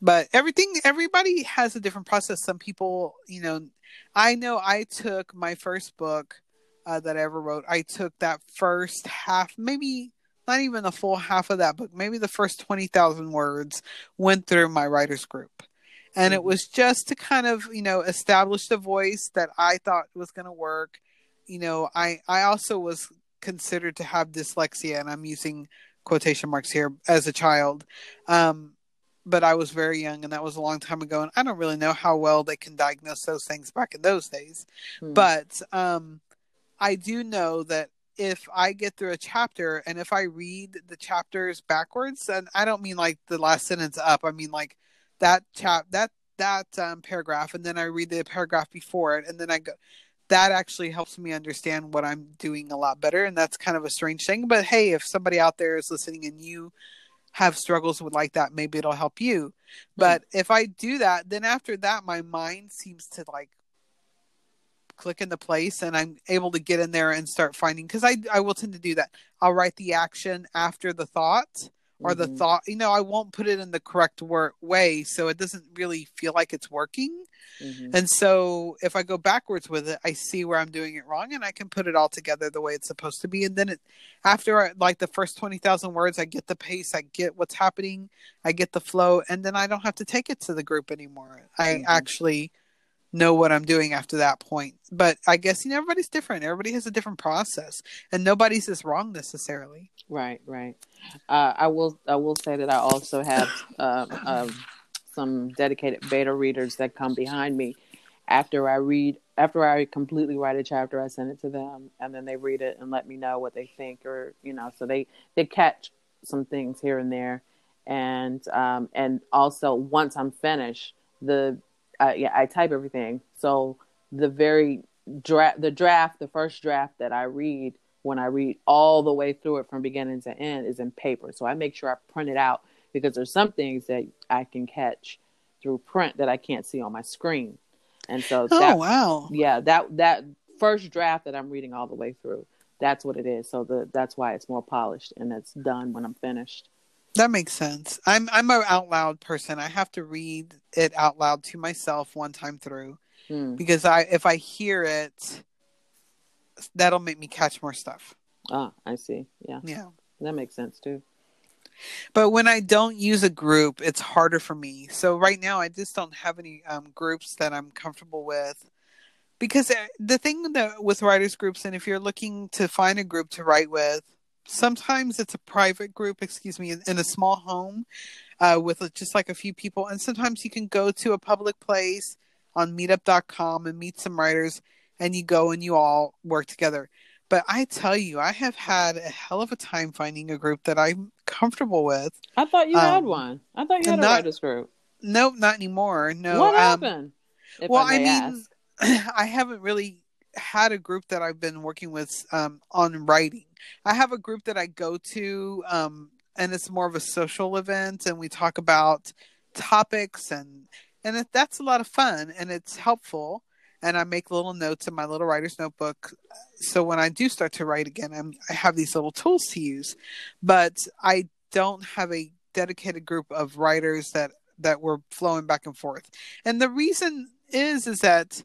But everything, everybody has a different process. Some people, you know, I know I took my first book uh, that I ever wrote. I took that first half, maybe not even the full half of that book, maybe the first 20,000 words went through my writer's group. And it mm-hmm. was just to kind of, you know, establish the voice that I thought was going to work. You know, I, I also was considered to have dyslexia, and I'm using quotation marks here as a child. Um, but I was very young, and that was a long time ago. And I don't really know how well they can diagnose those things back in those days. Hmm. But um, I do know that if I get through a chapter and if I read the chapters backwards, and I don't mean like the last sentence up, I mean like that chap that that um, paragraph, and then I read the paragraph before it, and then I go. That actually helps me understand what I'm doing a lot better, and that's kind of a strange thing. But hey, if somebody out there is listening and you have struggles with like that, maybe it'll help you. But mm-hmm. if I do that, then after that, my mind seems to like click into place and I'm able to get in there and start finding because I I will tend to do that. I'll write the action after the thought or mm-hmm. the thought. You know, I won't put it in the correct wor- way, so it doesn't really feel like it's working. Mm-hmm. And so if I go backwards with it, I see where I'm doing it wrong, and I can put it all together the way it's supposed to be. And then it, after like the first twenty thousand words, I get the pace, I get what's happening, I get the flow, and then I don't have to take it to the group anymore. I mm-hmm. actually know what I'm doing after that point. But I guess you know everybody's different. Everybody has a different process, and nobody's is wrong necessarily. Right, right. Uh, I will. I will say that I also have uh, uh, some dedicated beta readers that come behind me after I read. After I completely write a chapter, I send it to them, and then they read it and let me know what they think, or you know, so they they catch some things here and there, and um, and also once I'm finished, the uh, yeah, I type everything. So the very draft, the draft, the first draft that I read when I read all the way through it from beginning to end is in paper. So I make sure I print it out because there's some things that I can catch through print that I can't see on my screen. And so, oh that, wow, yeah, that that first draft that I'm reading all the way through, that's what it is. So the that's why it's more polished and it's done when I'm finished. That makes sense. I'm I'm an out loud person. I have to read it out loud to myself one time through hmm. because I if I hear it, that'll make me catch more stuff. Ah, I see. Yeah, yeah, that makes sense too. But when I don't use a group, it's harder for me. So right now, I just don't have any um, groups that I'm comfortable with. Because uh, the thing that with writers groups, and if you're looking to find a group to write with, sometimes it's a private group, excuse me, in, a small home uh, with just like a few people. And sometimes you can go to a public place on meetup.com and meet some writers and you go and you all work together. But I tell you, I have had a hell of a time finding a group that I'm comfortable with. I thought you um, had one. I thought you had not, a writers group. Nope, not anymore. No. What um, happened? well, I, I mean, I haven't really had a group that I've been working with um, on writing. I have a group that I go to, um, and it's more of a social event, and we talk about topics, and and it, that's a lot of fun, and it's helpful. And I make little notes in my little writer's notebook, so when I do start to write again, I'm, I have these little tools to use. But I don't have a dedicated group of writers that that we're flowing back and forth. And the reason is is that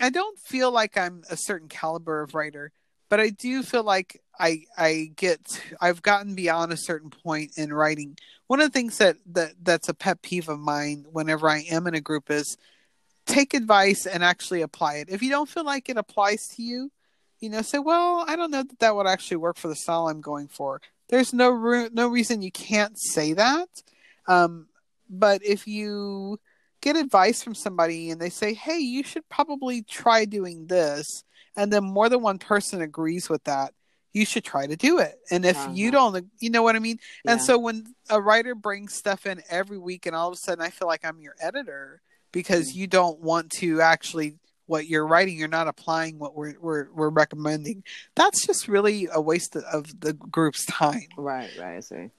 I don't feel like I'm a certain caliber of writer, but I do feel like I I get I've gotten beyond a certain point in writing. One of the things that, that that's a pet peeve of mine whenever I am in a group is take advice and actually apply it. If you don't feel like it applies to you, you know, say, well, I don't know that that would actually work for the style I'm going for. There's no re- no reason you can't say that. Um, but if you get advice from somebody and they say, hey, you should probably try doing this, and then more than one person agrees with that, you should try to do it. And if uh-huh. you don't, you know what I mean? Yeah. And so when a writer brings stuff in every week and all of a sudden I feel like I'm your editor because mm-hmm. you don't want to actually what you're writing, you're not applying what we're we're, we're recommending. That's just really a waste of the group's time. Right, right, I see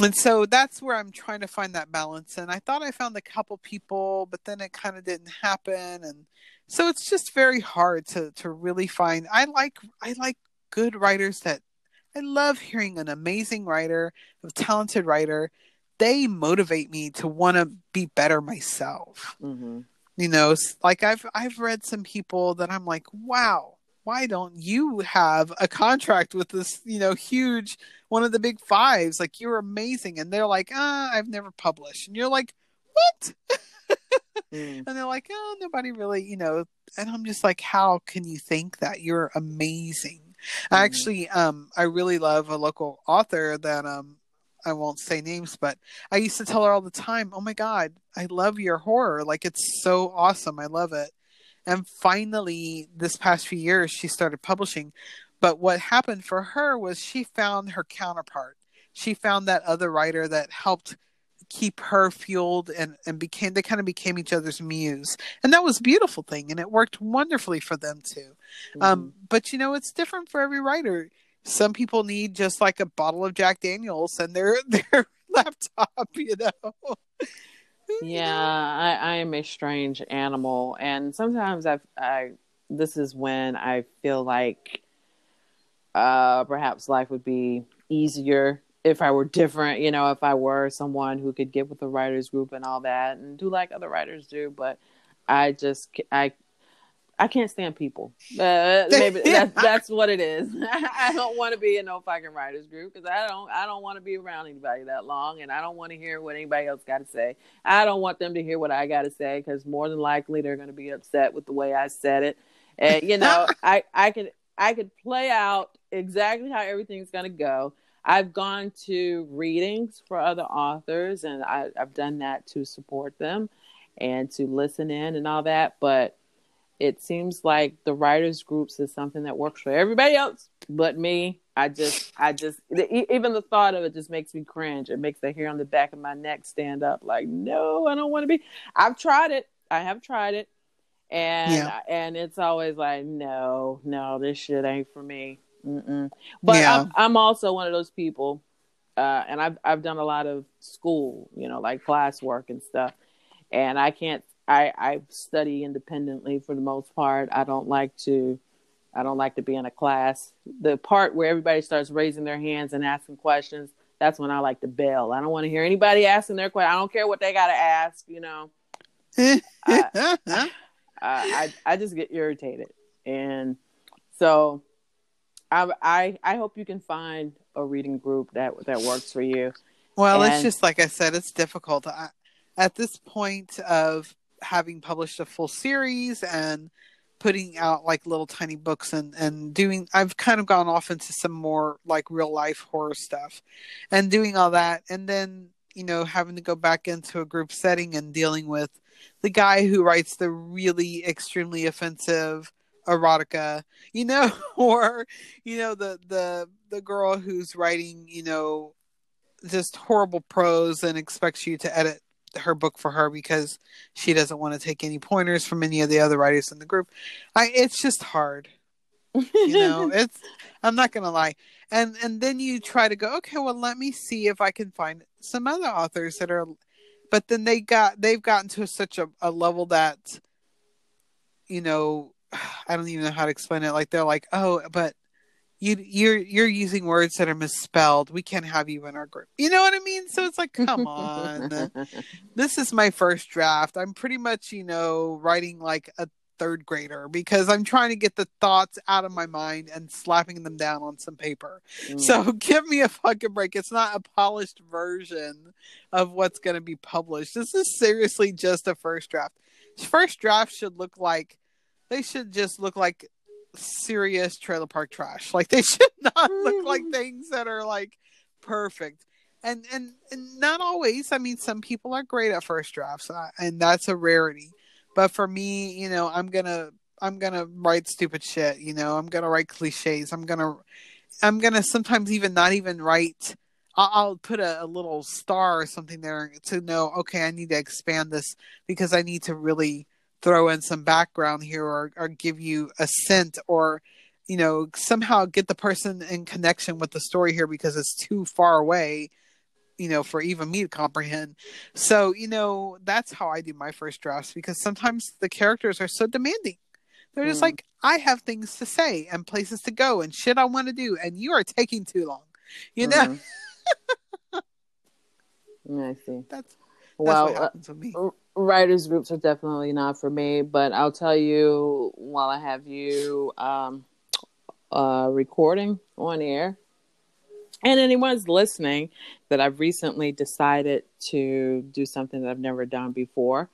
and so that's where I'm trying to find that balance. And I thought I found a couple people, but then it kind of didn't happen. And so it's just very hard to to really find. I like I like good writers that I love hearing an amazing writer, a talented writer. They motivate me to want to be better myself. Mm-hmm. You know, like I've I've read some people that I'm like, wow, why don't you have a contract with this, you know, huge one of the big fives? Like you're amazing. And they're like, ah, I've never published. And you're like, what? mm. And they're like, oh, nobody really, you know. And I'm just like, how can you think that? You're amazing. Mm. I actually, um, I really love a local author that, um, I won't say names, but I used to tell her all the time, "Oh my god, I love your horror. Like it's so awesome. I love it." And finally, this past few years, she started publishing. But what happened for her was she found her counterpart. She found that other writer that helped keep her fueled and, and became they kind of became each other's muse. And that was a beautiful thing and it worked wonderfully for them too. Mm-hmm. um, but you know it's different for every writer. Some people need just like a bottle of jack daniels and their their laptop you know? Yeah, I, I am a strange animal, and sometimes I've I this is when I feel like uh perhaps life would be easier if I were different, you know, if I were someone who could get with the writers group and all that and do like other writers do, but I just I I can't stand people. Uh, maybe that's that's what it is. I don't want to be in no fucking writers group because I don't I don't want to be around anybody that long, and I don't want to hear what anybody else got to say. I don't want them to hear what I got to say because more than likely they're going to be upset with the way I said it. And you know, I I could I could play out exactly how everything's going to go. I've gone to readings for other authors, and I, I've done that to support them and to listen in and all that, but it seems like the writers groups is something that works for everybody else but me. I just i just even the thought of it just makes me cringe. It makes the hair on the back of my neck stand up like no i don't want to be i've tried it. I have tried it. And yeah. and it's always like no no this shit ain't for me Mm-mm. but yeah. I'm, I'm also one of those people uh, and I've I've done a lot of school, you know, like classwork and stuff, and I can't I, I study independently for the most part. I don't like to I don't like to be in a class. The part where everybody starts raising their hands and asking questions, that's when I like to bail. I don't want to hear anybody asking their question. I don't care what they got to ask, you know. I, I, I, I just get irritated, and so I, I I hope you can find a reading group that that works for you. Well, and, it's just like I said, it's difficult. I, at this point of having published a full series and putting out like little tiny books and and doing I've kind of gone off into some more like real life horror stuff and doing all that and then you know having to go back into a group setting and dealing with the guy who writes the really extremely offensive erotica you know or you know the the the girl who's writing you know just horrible prose and expects you to edit her book for her because she doesn't want to take any pointers from any of the other writers in the group. I it's just hard. You know, it's I'm not gonna lie. And and then you try to go, okay, well let me see if I can find some other authors that are but then they got they've gotten to such a, a level that you know I don't even know how to explain it. Like they're like, oh, but you you're you're using words that are misspelled. We can't have you in our group. You know what I mean? So it's like, come on. this is my first draft. I'm pretty much, you know, writing like a third grader because I'm trying to get the thoughts out of my mind and slapping them down on some paper. Mm. So give me a fucking break. It's not a polished version of what's going to be published. This is seriously just a first draft. First draft should look like they should just look like serious trailer park trash. Like they should not look like things that are like perfect. And, and and not always. I mean, some people are great at first drafts, uh, and that's a rarity. But for me, you know, I'm gonna I'm gonna write stupid shit. You know, I'm gonna write cliches. I'm gonna I'm gonna sometimes even not even write. I'll, I'll put a, a, little star or something there to know. Okay, I need to expand this because I need to really throw in some background here or, or give you a scent or you know somehow get the person in connection with the story here because it's too far away you know for even me to comprehend. So you know that's how i do my first drafts because sometimes the characters are so demanding. They're just mm. like i have things to say and places to go and shit i want to do and you are taking too long. You know? Mm. i see. That's well, uh, writers groups are definitely not for me. But I'll tell you while I have you um, uh, recording on air, and anyone's listening, that I've recently decided to do something that I've never done before,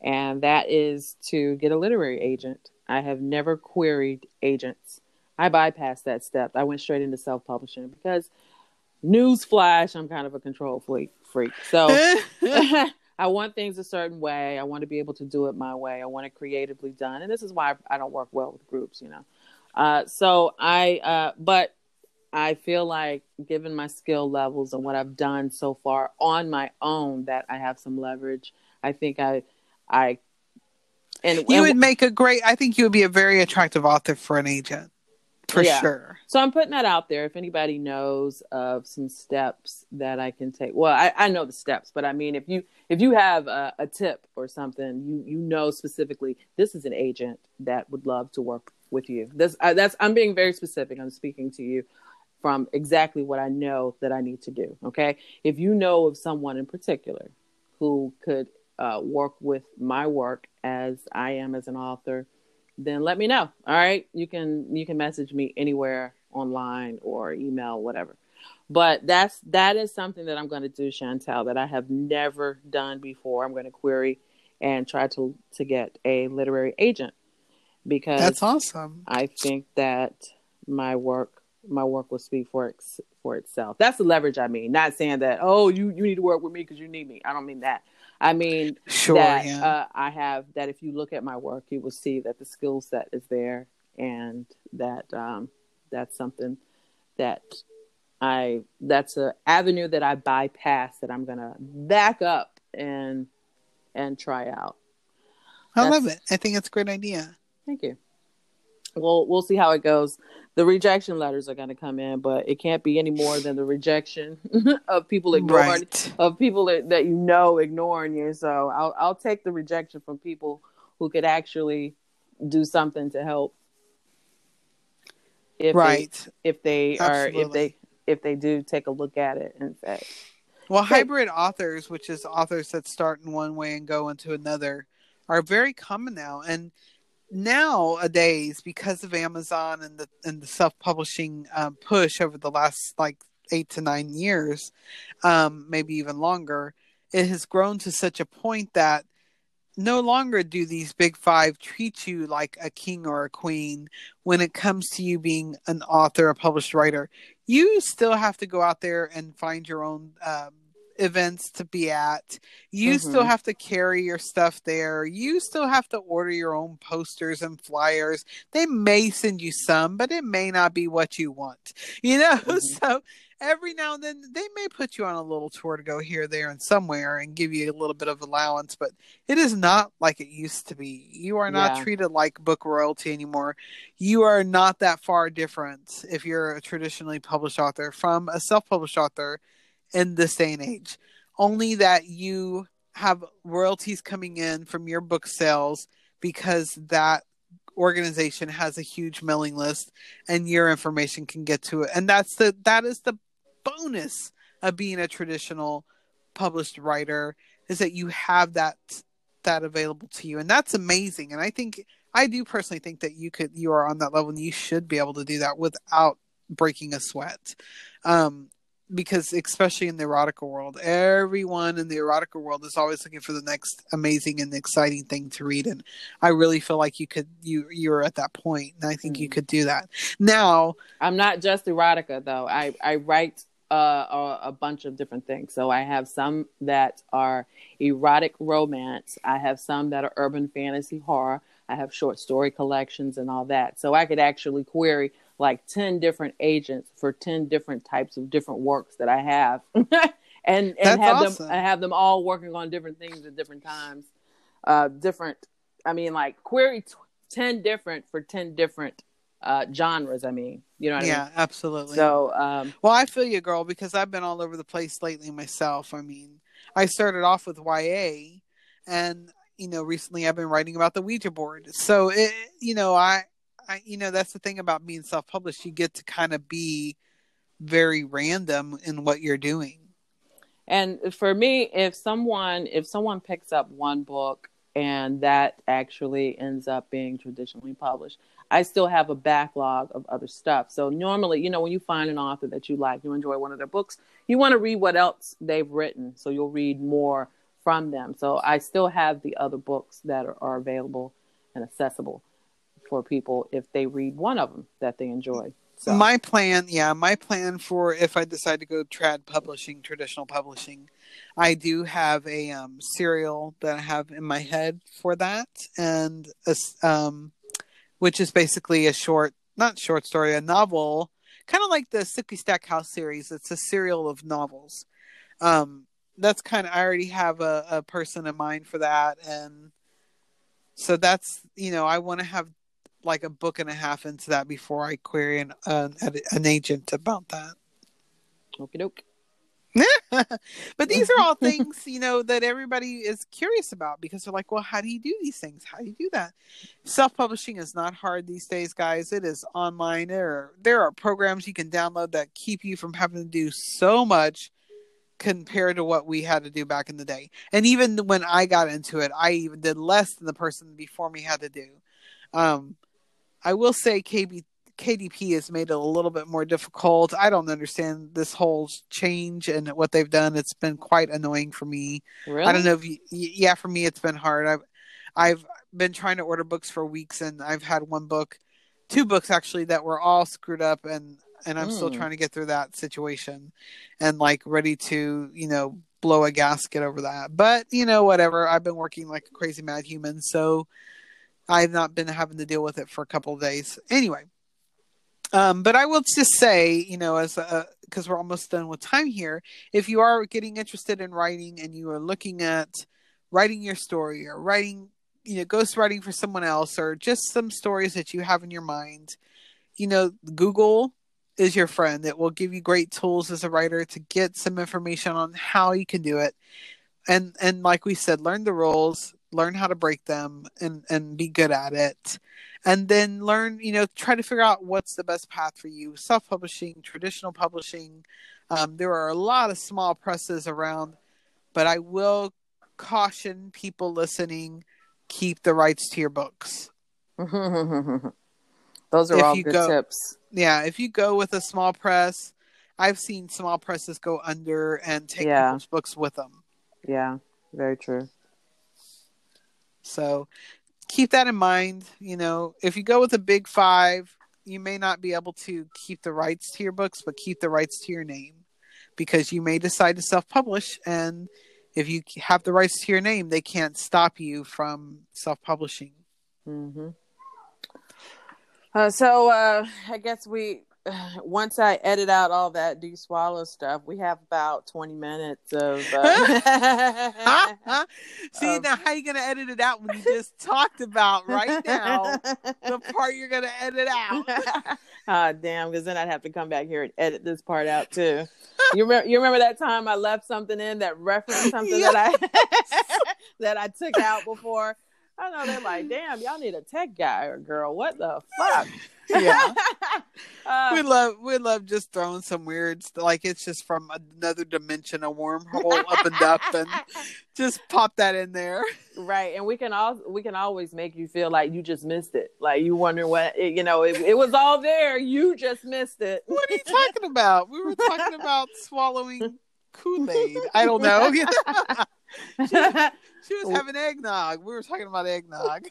and that is to get a literary agent. I have never queried agents. I bypassed that step. I went straight into self publishing because newsflash, I'm kind of a control freak. Freak. So I want things a certain way. I want to be able to do it my way. I want it creatively done, and this is why I don't work well with groups. You know, uh, so I. Uh, but I feel like, given my skill levels and what I've done so far on my own, that I have some leverage. I think I, I, and you and, would make a great. I think you would be a very attractive author for an agent for yeah. sure. So I'm putting that out there. If anybody knows of some steps that I can take, well, I, I know the steps, but I mean, if you if you have a, a, tip or something, you you know specifically this is an agent that would love to work with you. This I, that's I'm being very specific. I'm speaking to you from exactly what I know that I need to do. Okay, if you know of someone in particular who could uh, work with my work as I am as an author then let me know. All right. You can you can message me anywhere online or email, whatever. But that's that is something that I'm going to do, Chantel, that I have never done before. I'm going to query and try to to get a literary agent because that's awesome. I think that my work my work will speak for it, for itself. That's the leverage I mean. Not saying that oh you you need to work with me because you need me. I don't mean that. I mean, sure, that yeah. uh, I have that if you look at my work, you will see that the skill set is there, and that um, that's something that I that's an avenue that I bypass that I'm gonna back up and and try out. I that's, love it. I think it's a great idea. Thank you. Well, we'll see how it goes the rejection letters are going to come in, but it can't be any more than the rejection of people ignoring right. of people that, that, you know ignoring you. So I'll I'll take the rejection from people who could actually do something to help. If right. They, if they Absolutely. are if they if they do take a look at it and say. Well, hybrid authors, which is authors that start in one way and go into another, are very common now. And nowadays because of Amazon and the and the self publishing um, push over the last like eight to nine years, um, maybe even longer, it has grown to such a point that no longer do these big five treat you like a king or a queen when it comes to you being an author, a published writer. You still have to go out there and find your own um, events to be at. You Mhm. still have to carry your stuff there. You still have to order your own posters and flyers. They may send you some, but it may not be what you want. You know, Mhm. so every now and then they may put you on a little tour to go here, there, and somewhere and give you a little bit of allowance, but it is not like it used to be. You are not Yeah. treated like book royalty anymore. You are not that far different if you're a traditionally published author from a self published author in this day and age. Only that you have royalties coming in from your book sales because that organization has a huge mailing list and your information can get to it. And that's the that is the bonus of being a traditional published writer is that you have that that available to you and that's amazing and i think i do personally think that you could you are on that level and you should be able to do that without breaking a sweat um because especially in the erotica world everyone in the erotica world is always looking for the next amazing and exciting thing to read and i really feel like you could you you're at that point and i think you Mhm. could do that now I'm not just erotica though. I I write uh, a, a bunch of different things. So I have some that are erotic romance. I have some that are urban fantasy horror. I have short story collections and all that. So I could actually query like 10 different agents for 10 different types of different works that I have. and and That's have awesome. them I have them all working on different things at different times. Uh different I mean like query t- 10 different for 10 different uh genres, I mean. You know what I mean? yeah absolutely So, um, Well, I feel you, girl, because I've been all over the place lately myself. I mean, I started off with YA, and you know, recently I've been writing about the Ouija board. So, it, you know, I, I, you know, that's the thing about being self-published. You get to kind of be very random in what you're doing. and for me, if someone if someone picks up one book and that actually ends up being traditionally published, I still have a backlog of other stuff. So normally, you know, when you find an author that you like, you enjoy one of their books, you want to read what else they've written. So you'll read more from them. So I still have the other books that are, are available and accessible for people if they read one of them that they enjoy. So My plan, yeah, my plan for if I decide to go trad publishing, traditional publishing, I do have a um, serial that I have in my head for that, and a um, which is basically a short, not short story, a novel, kind of like the Sookie Stackhouse series. It's a serial of novels. Um, that's kind of I already have a, a person in mind for that, and so that's you know I want to have like a book and a half into that before I query an an, an agent about that. okie doke. but these are all things you know that everybody is curious about because they're like, well, how do you do these things? How do you do that? Self-publishing is not hard these days, guys. It is online. There are, there are programs you can download that keep you from having to do so much compared to what we had to do back in the day. And even when I got into it, I even did less than the person before me had to do. Um, I will say KB, KDP has made it a little bit more difficult. I don't understand this whole change and what they've done. It's been quite annoying for me. Really? I don't know if you, yeah, for me it's been hard. I've I've been trying to order books for weeks and I've had one book, two books actually that were all screwed up and and I'm still Mm. trying to get through that situation and like ready to, you know, blow a gasket over that. But, you know, whatever. I've been working like a crazy mad human, so I've not been having to deal with it for a couple of days. Anyway, um, but I will just say, you know, as because we're almost done with time here, if you are getting interested in writing and you are looking at writing your story or writing, you know, ghost writing for someone else or just some stories that you have in your mind, you know, Google is your friend. It will give you great tools as a writer to get some information on how you can do it. And and like we said, learn the rules, learn how to break them and and be good at it and then learn you know try to figure out what's the best path for you self-publishing traditional publishing um, there are a lot of small presses around but i will caution people listening keep the rights to your books Those are If all good go- tips. yeah if you go with a small press i've seen small presses go under and take Yeah. people's books with them Yeah, very true. So keep that in mind. You know, if you go with a big five, you may not be able to keep the rights to your books, but keep the rights to your name because you may decide to self publish. And if you have the rights to your name, they can't stop you from self publishing. Mm-hmm. Uh, so uh, I guess we once I edit out all that do swallow stuff, we have about twenty minutes of. Uh, See now, how you gonna edit it out when you just talked about right now the part you're gonna edit out? Ah, damn! Because then I'd have to come back here and edit this part out too. You remember? You remember that time I left something in that referenced something yes. that I that I took out before? I know they're like, damn, y'all need a tech guy or girl. What the fuck? Yeah. uh, we love we love just throwing some weird like it's just from another dimension, a wormhole up and up and just pop that in there. Right. And we can all we can always make you feel like you just missed it. Like you wonder what it, you know, it, it was all there. You just missed it. What are you talking about? We were talking about swallowing Kool-Aid. I don't know. She was having eggnog. We were talking about eggnog.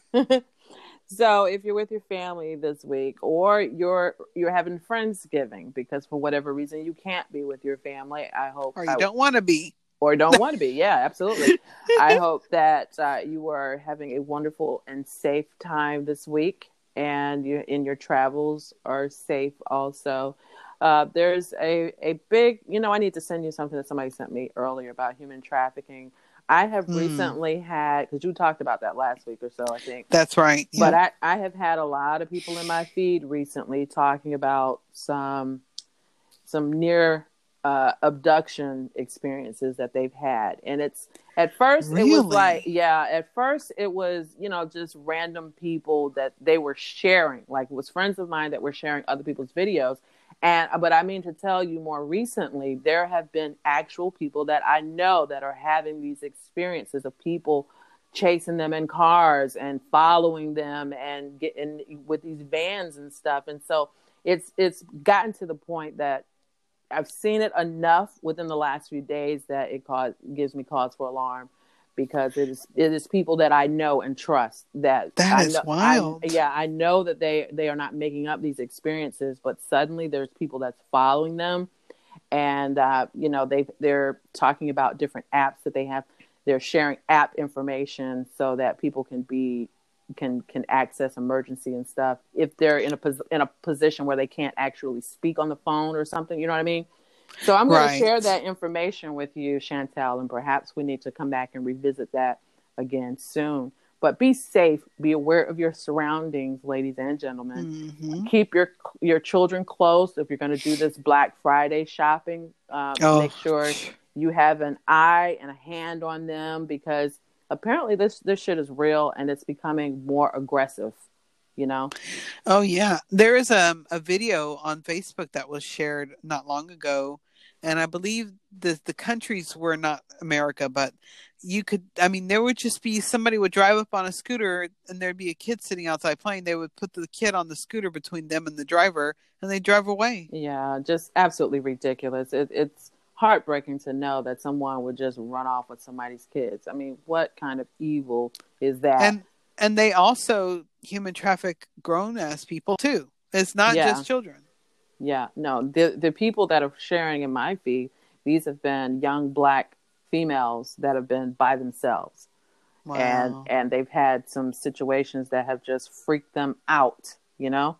So if you're with your family this week or you're you're having friendsgiving because for whatever reason you can't be with your family, I hope Or you I, don't want to be. Or don't want to be. Yeah, absolutely. I hope that uh, you are having a wonderful and safe time this week and you in your travels are safe also. Uh, there's a, a big, you know, I need to send you something that somebody sent me earlier about human trafficking. I have mm. recently had because you talked about that last week or so, I think. That's right. Yep. But I, I have had a lot of people in my feed recently talking about some some near uh, abduction experiences that they've had, and it's at first really? it was like yeah, at first it was you know just random people that they were sharing, like it was friends of mine that were sharing other people's videos, and uh, but I mean to tell you more recently, there have been actual people that I know that are having these experiences of people chasing them in cars and following them and getting with these vans and stuff. And so it's it's gotten to the point that I've seen it enough within the last few days that it cause, gives me cause for alarm because it is it is people that I know and trust that that I is know, wild. I, yeah, I know that they they are not making up these experiences, but suddenly there's people that's following them, and uh, you know they they're talking about different apps that they have. They're sharing app information so that people can be can can access emergency and stuff if they're in a pos- in a position where they can't actually speak on the phone or something. You know what I mean? So I'm going right. to share that information with you, Chantel, and perhaps we need to come back and revisit that again soon. But be safe. Be aware of your surroundings, ladies and gentlemen. Mm-hmm. Keep your your children close. If you're going to do this Black Friday shopping, um, oh. make sure you have an eye and a hand on them because apparently this this shit is real and it's becoming more aggressive you know oh yeah there is a, a video on facebook that was shared not long ago and I believe the the countries were not America, but you could. I mean, there would just be somebody would drive up on a scooter, and there'd be a kid sitting outside playing. They would put the kid on the scooter between them and the driver, and they drive away. Yeah, just absolutely ridiculous. It, it's heartbreaking to know that someone would just run off with somebody's kids. I mean, what kind of evil is that? And and they also human traffic grown ass people too. It's not yeah. just children. Yeah, no, the the people that are sharing in my feed, these have been young black females that have been by themselves. Wow. And and they've had some situations that have just freaked them out, you know?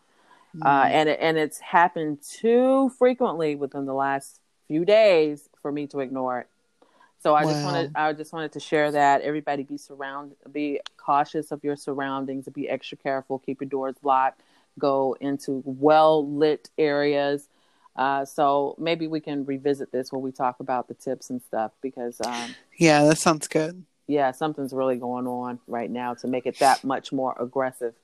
Mm. Uh, and and it's happened too frequently within the last few days for me to ignore it. So I wow. just wanted I just wanted to share that everybody be surround be cautious of your surroundings, be extra careful, keep your doors locked go into well lit areas. Uh, so maybe we can revisit this when we talk about the tips and stuff because um, yeah, that sounds good. Yeah, something's really going on right now to make it that much more aggressive.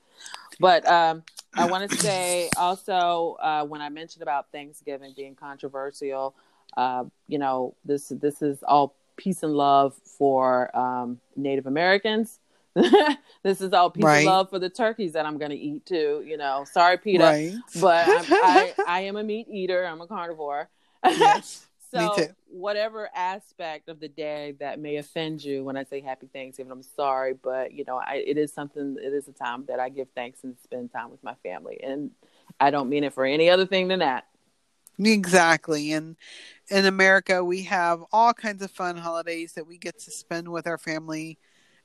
But um, I want to say also uh, when I mentioned about Thanksgiving being controversial, uh, you know this this is all peace and love for um, Native Americans. this is all peace right. love for the turkeys that I'm going to eat too. You know, sorry, Peter, right. but I'm, I, I am a meat eater. I'm a carnivore. Yes. So, whatever aspect of the day that may offend you when I say Happy Thanksgiving, I'm sorry, but you know, I, it is something. It is a time that I give thanks and spend time with my family, and I don't mean it for any other thing than that. Exactly. And in America, we have all kinds of fun holidays that we get to spend with our family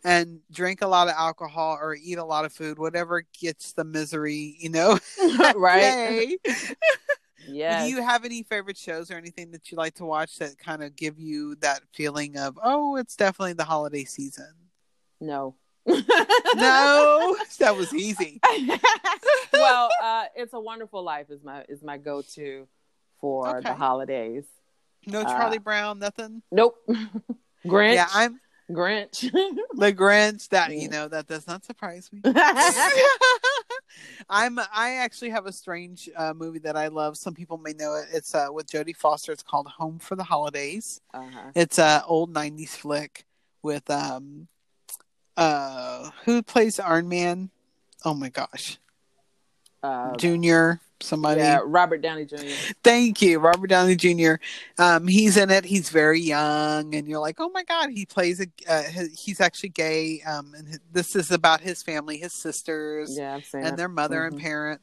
and drink a lot of alcohol or eat a lot of food, whatever gets the misery, you know. right? Yeah. Do you have any favorite shows or anything that you like to watch that kind of give you that feeling of, oh, it's definitely the holiday season? No. no, that was easy. well, uh, it's a Wonderful Life is my is my go to for okay. the holidays. No Charlie uh, Brown, nothing. Nope. Grinch. Yeah, I'm Grinch. the Grinch. That you know that does not surprise me. I'm. I actually have a strange uh, movie that I love. Some people may know it. It's uh, with Jodie Foster. It's called Home for the Holidays. Uh-huh. It's a old '90s flick with um, uh, who plays Iron Man? Oh my gosh, uh, Junior somebody. Yeah, Robert Downey Jr. Thank you, Robert Downey Jr. Um, he's in it. He's very young, and you're like, oh my god, he plays a. Uh, he's actually gay. Um, and this is about his family, his sisters, yeah, and their mother mm-hmm. and parent,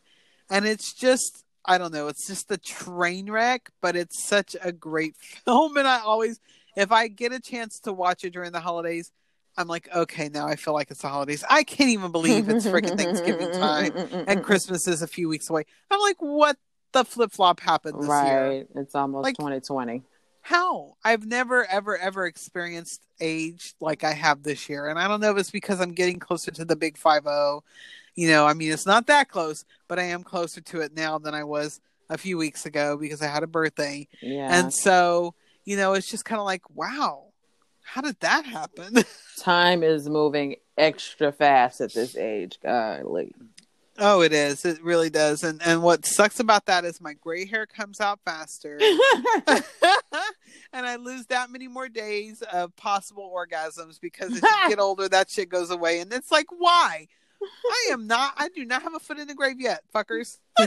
and it's just. I don't know. It's just a train wreck, but it's such a great film. And I always, if I get a chance to watch it during the holidays, I'm like, okay, now I feel like it's the holidays. I can't even believe it's freaking Thanksgiving time and Christmas is a few weeks away. I'm like, what the flip flop happened this right. year? It's almost like, 2020. How? I've never, ever, ever experienced age like I have this year. And I don't know if it's because I'm getting closer to the big 5 0. You know, I mean, it's not that close, but I am closer to it now than I was a few weeks ago because I had a birthday. Yeah. And so, you know, it's just kind of like, wow how did that happen? Time is moving extra fast at this age. Golly. Oh, it is. It really does. And and what sucks about that is my gray hair comes out faster. and I lose that many more days of possible orgasms because as you get older that shit goes away and it's like why? I am not I do not have a foot in the grave yet, fuckers. All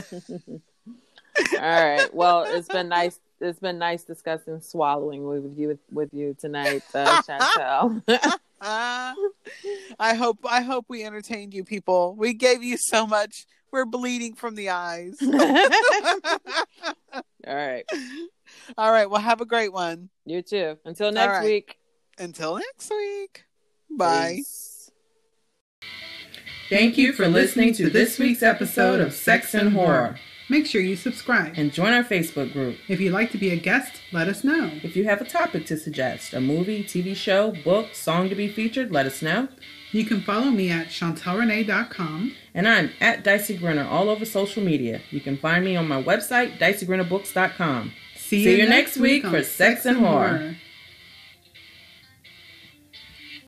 right. Well, it's been nice it's been nice discussing swallowing with you with you tonight, uh, Chantel. uh, I hope I hope we entertained you people. We gave you so much. We're bleeding from the eyes. All right. All right. Well, have a great one. You too. Until next right. week. Until next week. Bye. Peace. Thank you for listening to this week's episode of Sex and Horror. Make sure you subscribe. And join our Facebook group. If you'd like to be a guest, let us know. If you have a topic to suggest, a movie, TV show, book, song to be featured, let us know. You can follow me at ChantelRenee.com. And I'm at Dicey Grinner all over social media. You can find me on my website, DiceyGrinnerBooks.com. See, See you, next week, week for Sex and Horror. horror.